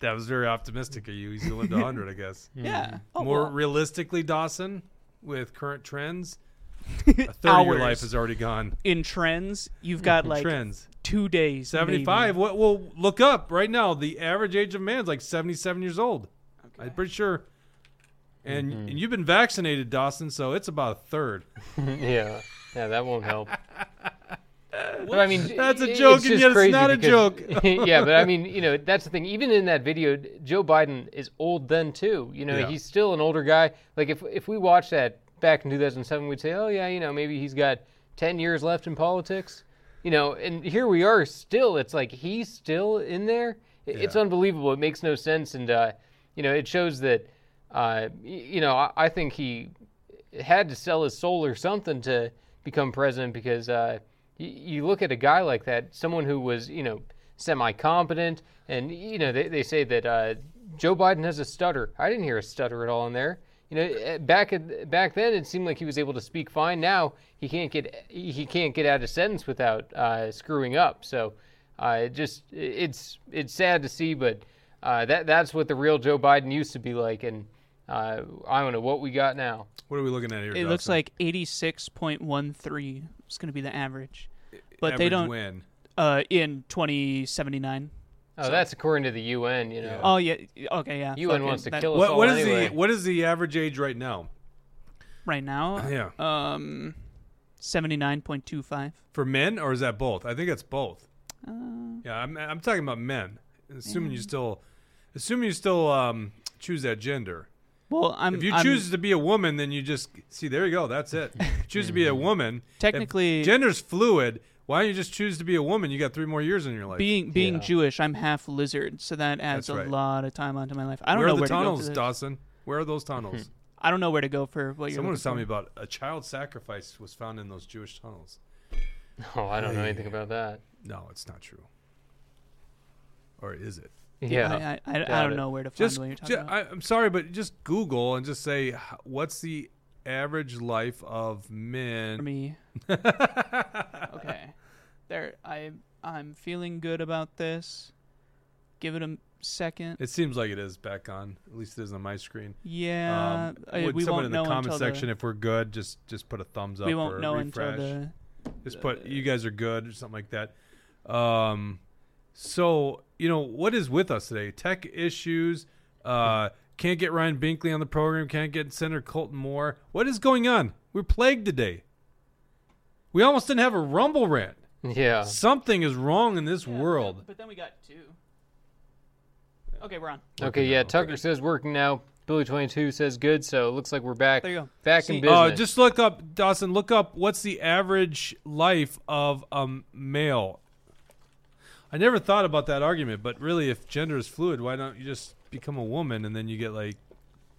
That was very optimistic of you. He's lived 100, I guess. *laughs* Yeah. Oh, More well, realistically, Dawson, with current trends, *laughs* a third of your Hours. life is already gone. in trends, you've got like trends. two days. 75. maybe. What? Well, look up right now. The average age of man is like 77 years old. I'm pretty sure. And, Mm-hmm. and you've been vaccinated, Dawson, so it's about a third. *laughs* yeah. Yeah, that won't help. But I mean, That's a joke, and yet it's crazy not a because- joke. *laughs* yeah, but I mean, you know, that's the thing. Even in that video, Joe Biden is old then too. You know, Yeah. he's still an older guy. Like if if we watched that back in 2007, we'd say, oh yeah, you know, maybe he's got 10 years left in politics. You know, and here we are still. It's like he's still in there. It's Yeah. unbelievable. It makes no sense, and uh, you know, it shows that. Uh, you know, I, I think he had to sell his soul or something to become president because uh, y- you look at a guy like that, someone who was, you know, semi competent, and, you know, they, they say that uh, Joe Biden has a stutter. I didn't hear a stutter at all in there. You know, eh, back back then it seemed like he was able to speak fine. Now he can't get he can't get out a sentence without uh, screwing up. So uh, it just it's it's sad to see, but uh, that that's what the real Joe Biden used to be like, and uh, I don't know what we got now. What are we looking at here? It looks like 86.13 is going to be the average, but they don't. win. Uh, in 2079. Oh, that's according to the UN. You know, Yeah. Oh yeah. Okay. Yeah. UN fuck wants to that- kill us What, all what is anyway. the what is the average age right now? right now. *clears throat* Yeah. Um, 79.25. For men, or is that both? I think it's both. Uh, Yeah, I'm, I'm talking about men. Assuming you still, assuming you still um, choose that gender. Well, I'm. If you I'm- choose to be a woman, then you just see. There you go. That's it. Choose to be a *laughs* woman. if Technically- gender's fluid. Why don't you just choose to be a woman? You got three more years in your life. being being Yeah. Jewish, I'm half lizard, so that adds That's a lot of time onto my life. I don't where know are the where to go. tunnels, Dawson? Where are those tunnels? *laughs* I don't know where to go for what you're. Someone was telling me about a child sacrifice was found in those Jewish tunnels. *laughs* Oh, I don't know anything about that. No, it's not true. Or is it? Yeah, I, I, I, I don't it. know where to find Just, what you're talking ju- about. I, I'm sorry, but just Google and just say what's the average life of For men. me. *laughs* okay. There, I I'm feeling good about this. Give it a second. It seems like it is back on. At least it is on my screen. Yeah, um, uh, would we someone in the comment section the, if we're good? Just just put a thumbs up. we won't or know refresh. until the Just put you guys are good or something like that. Um, so you know what is with us today? Tech issues. Uh, can't get Ryan Binkley on the program. Can't get Senator Colton Moore. What is going on? We're plagued today. We almost didn't have a Rumble rant. yeah. Something is wrong in this world. But then we got two. Okay, we're on. Okay, yeah. Tucker says working now. Billy twenty two says good. So it looks like we're back. There you go. Back See- in business. Uh, just look up Dawson. Look up what's the average life of a male. I never thought about that argument, but really, if gender is fluid, why don't you just become a woman and then you get like,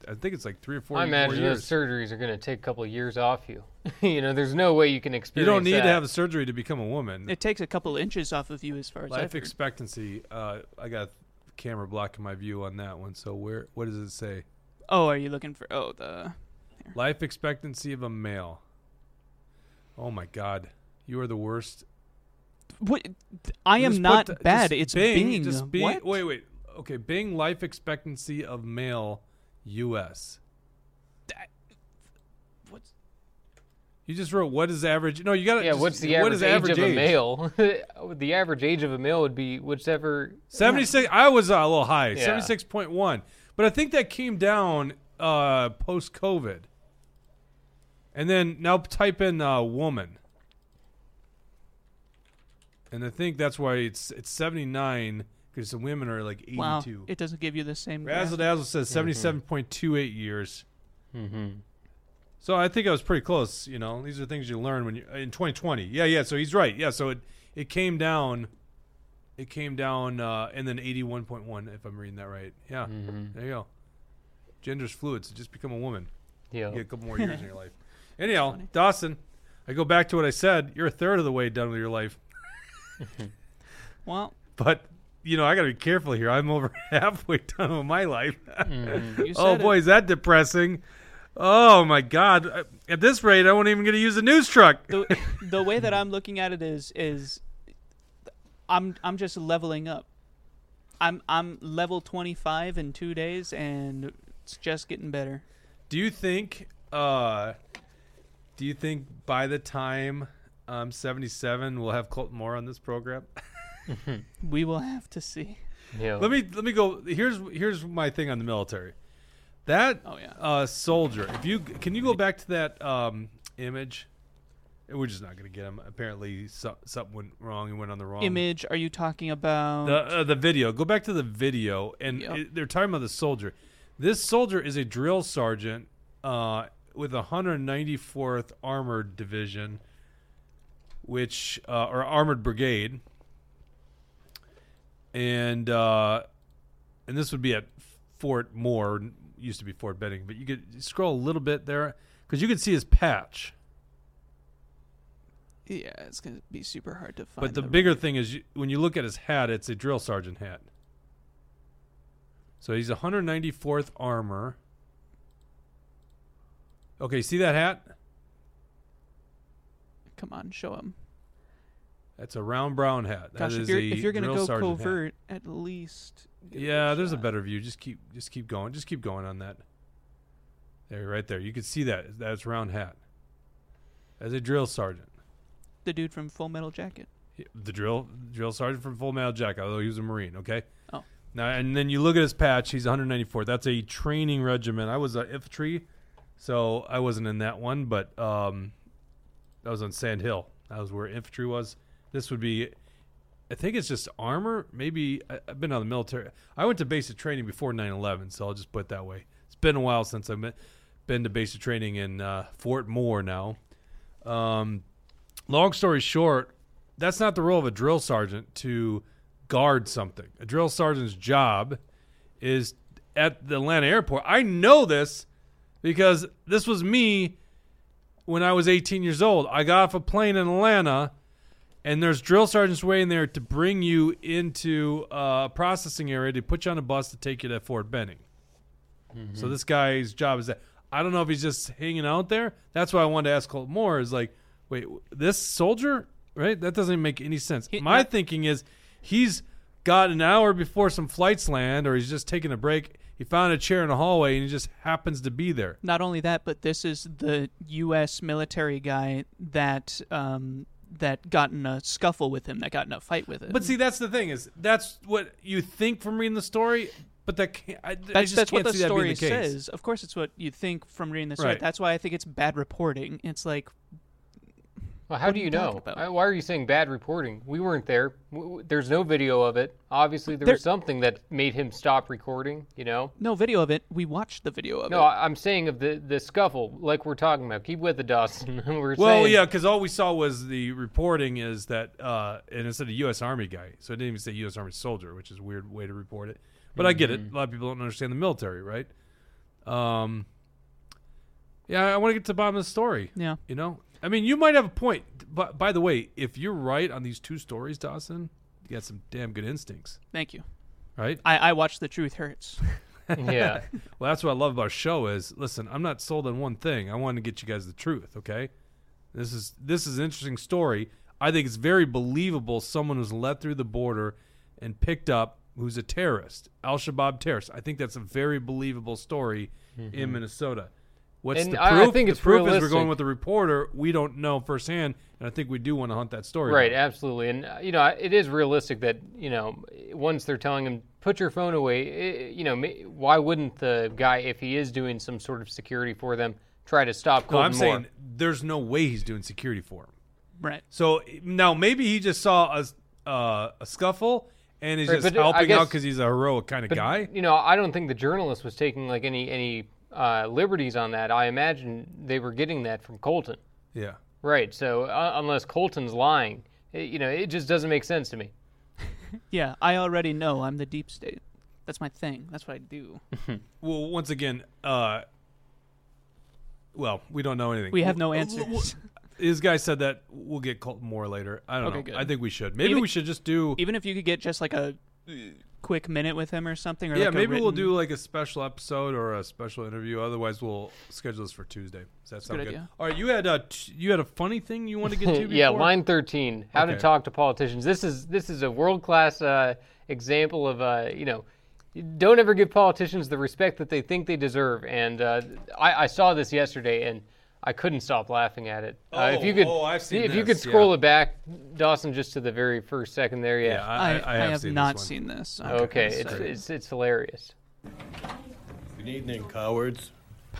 I think it's like three or four, I imagine years. those surgeries are going to take a couple of years off you. *laughs* you know, there's no way you can experience. you don't need that. to have a surgery to become a woman. It takes a couple of inches off of you as far as I've Life expectancy. Uh, I got camera blocking my view on that one. So where? What does it say? Oh, are you looking for? Oh, the Life expectancy of a male. Oh my God, you are the worst. What? I am Just not the- bad. just It's Bing, Bing. Just Bing. What? Wait, wait. Okay, Bing life expectancy of male, U.S. What's You just wrote what is average? No, you got to. Yeah, what's the what average, is average age, age of a male? *laughs* the average age of a male would be whichever. Seventy six. I was uh, a little high. Yeah. Seventy six point one, but I think that came down uh, post COVID. And then now type in uh, woman, and I think that's why it's it's seventy nine because the women are like eighty two. wow? It doesn't give you the same. Razzle graph. Dazzle says seventy seven point two eight years. Mm-hmm. So I think I was pretty close. You know, these are things you learn when you in 2020. Yeah, yeah. So he's right. Yeah. So it it came down It came down, uh, and then 81.1, if I'm reading that right. Yeah, there you go. Gender's fluid, so just become a woman. Yeah. Get a couple more years in your *laughs* life. Anyhow, Dawson, I go back to what I said. You're a third of the way done with your life. *laughs* Well, But, you know, I got to be careful here. I'm over *laughs* halfway done with my life. you *laughs* oh, boy, it. is that depressing. Oh, my God. Uh, At this rate, I won't even get to use a news truck. the the way that I'm looking at it is is I'm I'm just leveling up. I'm I'm level 25 in 2 days and it's just getting better. Do you think? Uh, do you think by the time I'm 77, we'll have Colton Moore on this program? *laughs* *laughs* We will have to see. Yeah. let me let me go. Here's here's my thing on the military. That Oh, yeah. uh, soldier. If you can you go back to that um, image? We're just not going to get him. Apparently, so, something went wrong. He went on the wrong Image, are you talking about The uh, the video. Go back to the video, and Yep. it- they're talking about the soldier. This soldier is a drill sergeant uh, with the 194th Armored Division, which uh, or Armored Brigade, and uh, and this would be at Fort Moore. Used to be Fort Benning, but you could scroll a little bit there because you can see his patch. Yeah, it's going to be super hard to find. But the bigger thing is you, when you look at his hat, it's a drill sergeant hat. So he's 194th Armor. Okay, see that hat? Come on, show him. That's a round brown hat. That Gosh, is if you're a if you're going to go sergeant hat. covert, at least Yeah, there's a better view. Just keep just keep going. Just keep going on that. There, right there. You can see that. That's round hat. As a drill sergeant. the dude from Full Metal Jacket. The drill drill sergeant from Full Metal Jacket, although he was a Marine, okay? Oh. Now and then you look at his patch, he's 194. That's a training regiment. I was a infantry, so I wasn't in that one, but um that was on Sand Hill. That was where infantry was. This would be I think it's just armor. Maybe I, I've been on the military. I went to basic training before 9/11, so I'll just put it that way. It's been a while since I've been, been to basic training in uh, Fort Moore now. Um, long story short, that's not the role of a drill sergeant to guard something. A drill sergeant's job is at the Atlanta airport. I know this because this was me when I was 18 years old. I got off a plane in Atlanta, and there's drill sergeants waiting there to bring you into a processing area to put you on a bus to take you to Fort Benning. So mm-hmm. this guy's job is that. I don't know if he's just hanging out there. That's why I wanted to ask Colt Moore. Is like, wait, this soldier, right? That doesn't make any sense. He- My yeah. thinking is he's got an hour before some flights land, or he's just taking a break. He found a chair in a hallway, and he just happens to be there. Not only that, but this is the U.S. military guy that um, that got in a scuffle with him, that got in a fight with him. But see, that's the thing is that's what you think from reading the story, but that can't, I, I that's just that's can't what the see that being story the case. says. Of course, it's what you think from reading the story. Right. That's why I think it's bad reporting. It's like Well, how What do you you know? about? Why are you saying bad reporting? We weren't there. W- w- There's no video of it. Obviously, there, There- was something that made him stop recording. You know. no video of it. We watched the video of No, it. No, I'm saying of the the scuffle, like we're talking about. Keep with the Dawson. *laughs* we're Well, saying, yeah, because all we saw was the reporting is that, uh, and it said a U.S. Army guy, so it didn't even say U.S. Army soldier, which is a weird way to report it. But I get it. A lot of people don't understand the military, right? Um, yeah, I want to get to the bottom of the story. Yeah. You know, I mean, you might have a point. But by the way, if you're right on these two stories, Dawson, you got some damn good instincts, Thank you. right? I, I watched The Truth Hurts. *laughs* yeah. *laughs* Well, that's what I love about our show is listen, I'm not sold on one thing. I want to get you guys the truth, okay? This is this is an interesting story. I think it's very believable someone was let through the border and picked up who's a terrorist, Al Shabaab terrorist. I think that's a very believable story in mm-hmm. Minnesota. What's And the I- I proof? think the it's proof is we're going with the reporter. We don't know firsthand, and I think we do want to hunt that story. Right, down. absolutely, and uh, you know it is realistic that you know once they're telling him put your phone away, eh, you know ma- why wouldn't the guy if he is doing some sort of security for them try to stop No, I'm Moore? saying there's no way he's doing security for him. Right. So now maybe he just saw a uh, a scuffle and he's Right, just but I helping out because he's a heroic kind of But, guy. You know, I don't think the journalist was taking like any any uh, liberties on that. I imagine they were getting that from Colton. Yeah. Right. So uh, unless Colton's lying, it, you know, it just doesn't make sense to me. *laughs* Yeah, I already know I'm the deep state. That's my thing. That's what I do. *laughs* Well, once again, uh, well, we don't know anything. We have no Well, answers. well, His guy said that we'll get Colt Moore later. I don't Okay, know. good. I think we should. Maybe Even- we should just do. Even if you could get just like a quick minute with him or something, or yeah, like a maybe we'll do like a special episode or a special interview. Otherwise, we'll schedule this for Tuesday. Does that sound Good good? All right, you had a t- you had a funny thing you want to get to. *laughs* Before? yeah, line thirteen. How to talk to politicians. This is this is a world class uh, example of uh, you know. Don't ever give politicians the respect that they think they deserve. And uh, I, I saw this yesterday, and I couldn't stop laughing at it. uh, if Oh, you could, oh, I've seen if you could scroll yeah. it back, Dawson, just to the very first second there. Yeah. Yeah, I, I, I have, seen not this one. seen this. I'm okay, it's, it's it's hilarious. Good evening, cowards.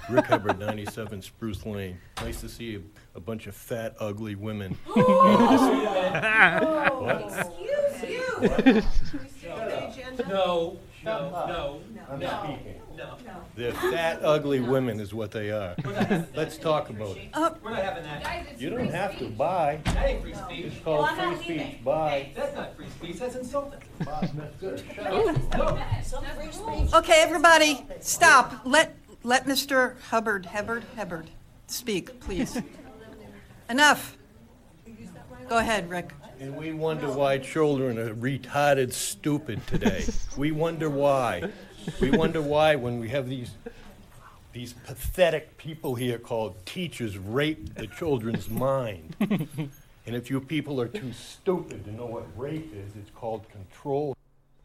Rick Hubbard, *laughs* 97 Spruce Lane. Nice to see a, a bunch of fat, ugly women. *gasps* Oh, *laughs* excuse you. No, no, no, no, no. Speaking. They're fat, ugly women is what they are. Let's talk about it. We're not having that. You don't have to buy. That ain't free speech. It's called free speech. Buy. That's not free speech. That's insulting. *laughs* Okay, everybody, stop. Let, let Mr. Hubbard, Hubbard, Hubbard speak, please. Enough. Go ahead, Rick. And we wonder why children are retarded stupid today. *laughs* We wonder why. We wonder why when we have these these pathetic people here called teachers rape the children's mind. *laughs* And if you people are too stupid to know what rape is, it's called control.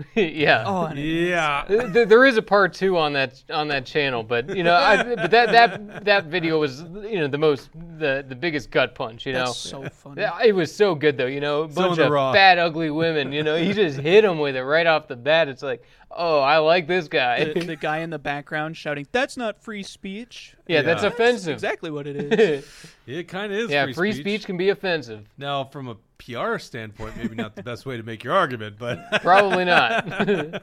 *laughs* yeah. Oh, and Yeah. Uh, there, there is a part two on that on that channel, but you know, I, but that that that video was you know the most the the biggest gut punch. You know, that's so funny. It was so good though. You know, a bunch of raw. fat, ugly women. You know, he just hit them with it right off the bat. It's like, oh, I like this guy. the, *laughs* the guy in the background shouting, "That's not free speech." yeah, that's Yeah. offensive. Exactly what it is. *laughs* It kind of is. yeah, free, free speech. can be offensive. Now, from a PR standpoint, maybe not the best way to make your argument, but *laughs* Probably not. *laughs*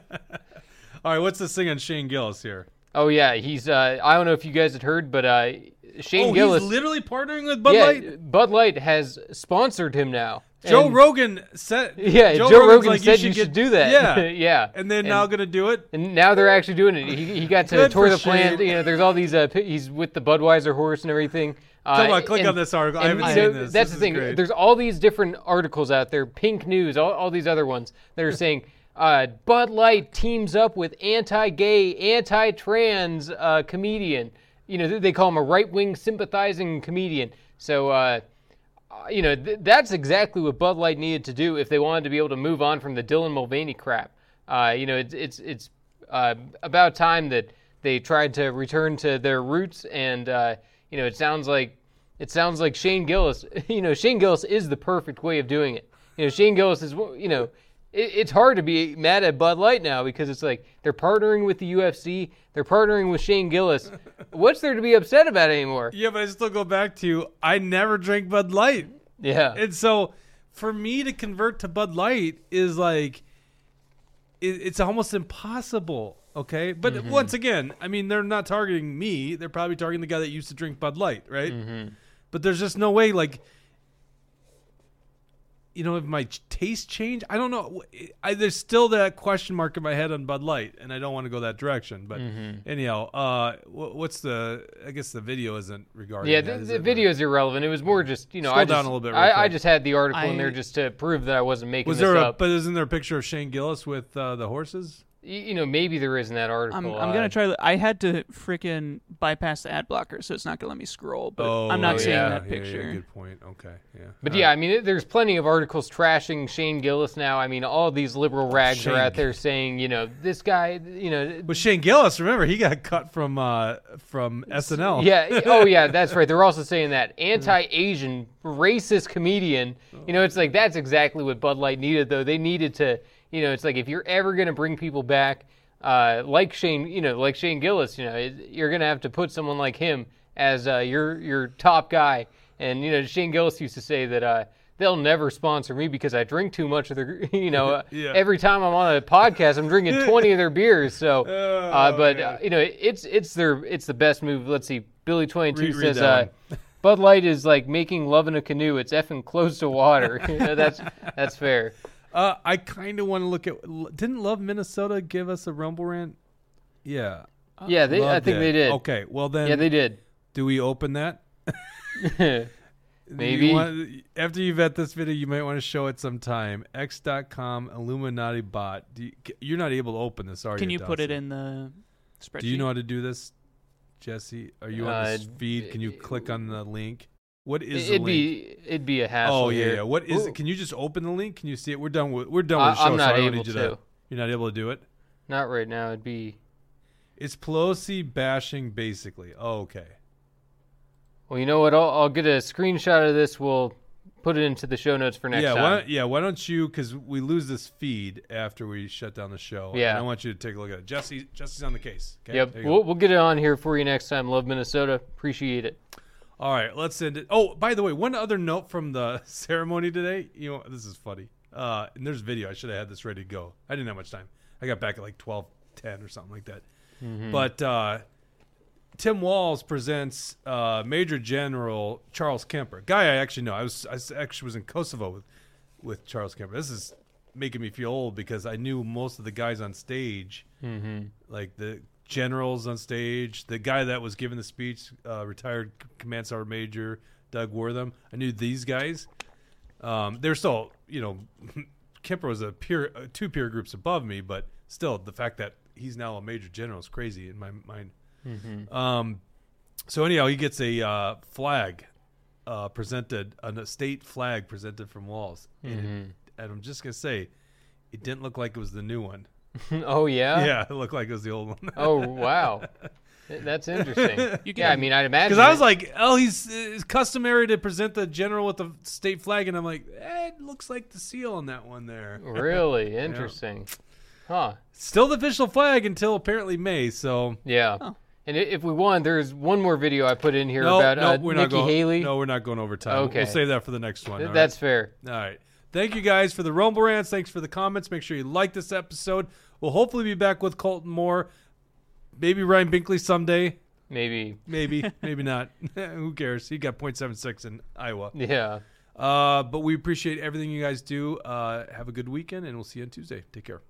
all right. What's this thing on Shane Gillis here? oh yeah, he's. Uh, I don't know if you guys had heard, but uh, Shane oh, Gillis. he's literally partnering with Bud yeah, Light. Bud Light has sponsored him now. Joe And- Rogan said. *laughs* Yeah, Joe, Rogan's Rogan like, said you get- should do that. Yeah, *laughs* yeah. And they're now gonna do it. And now they're actually doing it. He, he got to tour the plant. You know, there's all these. Uh, he's with the Budweiser horse and everything. Uh, Come on, click and- on this article. I haven't seen this. That's This the thing. great. There's all these different articles out there. Pink News, all, all these other ones that are saying uh, Bud Light teams up with anti-gay, anti-trans uh, comedian. You know, they call him a right-wing sympathizing comedian. So. You know, th- that's exactly what Bud Light needed to do if they wanted to be able to move on from the Dylan Mulvaney crap. Uh, you know, it's it's it's uh, about time that they tried to return to their roots, and uh, you know, it sounds like it sounds like Shane Gillis. *laughs* You know, Shane Gillis is the perfect way of doing it. You know, Shane Gillis is you know. It, it's hard to be mad at Bud Light now because it's like they're partnering with the UFC, they're partnering with Shane Gillis. *laughs* What's there to be upset about anymore? Yeah, but I still go back to I never drank Bud Light. Yeah. And so for me to convert to Bud Light is like it, it's almost impossible. Okay, but Mm-hmm. once again, I mean, they're not targeting me. They're probably targeting the guy that used to drink Bud Light, right? Mm-hmm. But there's just no way, like, you know, if my taste change, I don't know. I, there's still that question mark in my head on Bud Light, and I don't want to go that direction. But Mm-hmm. anyhow, uh, what's the? I guess the video isn't regarding. Yeah, the, is the it? video is irrelevant. It was more just you know Scroll I down just a little bit I, I just had the article in there just to prove that I wasn't making Was this there a? up. But isn't there a picture of Shane Gillis with uh, the horses? Y- you know maybe there is in that article. I'm, I'm uh, gonna try. I had to freaking bypass the ad blocker, so it's not gonna let me scroll. But I'm not oh, seeing yeah. that Yeah, yeah, picture. good point. Okay, yeah. But All yeah, right. I mean, it- there's plenty of articles trashing Shane Gillis now. I mean, all these liberal rags Shane are out there saying, you know, this guy, you know, But Shane Gillis, remember, he got cut from uh, from SNL. yeah, *laughs* oh yeah, that's right. They're also saying that anti-Asian, racist comedian. You know, it's like that's exactly what Bud Light needed, though. They needed to, you know, it's like if you're ever gonna bring people back, uh, like Shane, you know, like Shane Gillis, you know, you're gonna have to put someone like him as uh, your your top guy. And you know, Shane Gillis used to say that. Uh, They'll never sponsor me because I drink too much of their, *laughs* you know. *laughs* uh, Yeah. Every time I'm on a podcast, I'm drinking *laughs* 20 of their beers. So, uh, Oh, but uh, you know, it's it's their it's the best move. Let's see, Billy Twenty Two Read- read says that uh, Bud Light is like making love in a canoe. It's effing close to water. You know, that's that's fair. Uh, I kind of want to look at. Didn't Love Minnesota give us a Rumble rant? Yeah. Yeah, they- I Love think they did. Okay, well then. Yeah, they did. Do we open that? *laughs* Maybe. You want- after you vet this video, you might want to show it sometime. X.com Illuminati bot. Do you, you're not able to open this, are? Can you put it in the spreadsheet? Do you know how to do this, Jesse? Are you on Uh, this feed? Can you click on the link? What is it'd be it'd be a hassle. Oh yeah, here. yeah. What is Ooh. it? Can you just open the link? Can you see it? We're done with we're done I- with the show. I'm not I don't able you to. You're not able to do it. Not right now. It'd be It's Pelosi bashing basically. Oh, okay. well. You know what? I'll, I'll get a screenshot of this. We'll put it into the show notes for next yeah, time. why yeah. Why don't you? Because we lose this feed after we shut down the show. Yeah. and I want you to take a look at it. Jesse, Jesse's on the case. Okay? Yep, There you go. we'll, we'll get it on here for you next time. Love Minnesota. Appreciate it. All right, let's end it. Oh, by the way, one other note from the *laughs* ceremony today. You know, this is funny. Uh, and there's video. I should have had this ready to go. I didn't have much time. I got back at like twelve ten or something like that. Mhm. But uh, Tim Walz presents uh, Major General Charles Kemper, guy I actually know. I was I actually was in Kosovo with with Charles Kemper. This is making me feel old because I knew most of the guys on stage, Mhm. like the generals on stage, the guy that was giving the speech, uh, retired Command Sergeant Major Doug Wortham. I knew these guys. Um, they're still, you know, *laughs* Kemper was a peer, uh, two peer groups above me, but still, the fact that he's now a major general is crazy in my mind. Mhm. Um, so anyhow, he gets a uh, flag uh, presented, a state flag presented from Walz, and, it- Mhm. and I'm just gonna say, it didn't look like it was the new one. *laughs* oh yeah. Yeah, it looked like it was the old one. oh wow, *laughs* that's interesting. yeah, I mean, I'd imagine Because I was it- like, oh, he's it's customary to present the general with the state flag, and I'm like, eh, it looks like the seal on that one there. *laughs* really Yeah. interesting, huh? Still the official flag until apparently May. So Yeah. And if we want, there's one more video I put in here no, about no, uh, we're Nikki not going. Haley. No, we're not going over time. Okay. We'll save that for the next one. Th- that's right? fair. All right. Thank you guys for the Rumble rants. Thanks for the comments. Make sure you like this episode. We'll hopefully be back with Colton Moore. Maybe Ryan Binkley someday. Maybe. Maybe. *laughs* maybe not. *laughs* Who cares? He got .76 in Iowa. Yeah. Uh, but we appreciate everything you guys do. Uh, have a good weekend, and we'll see you on Tuesday. Take care.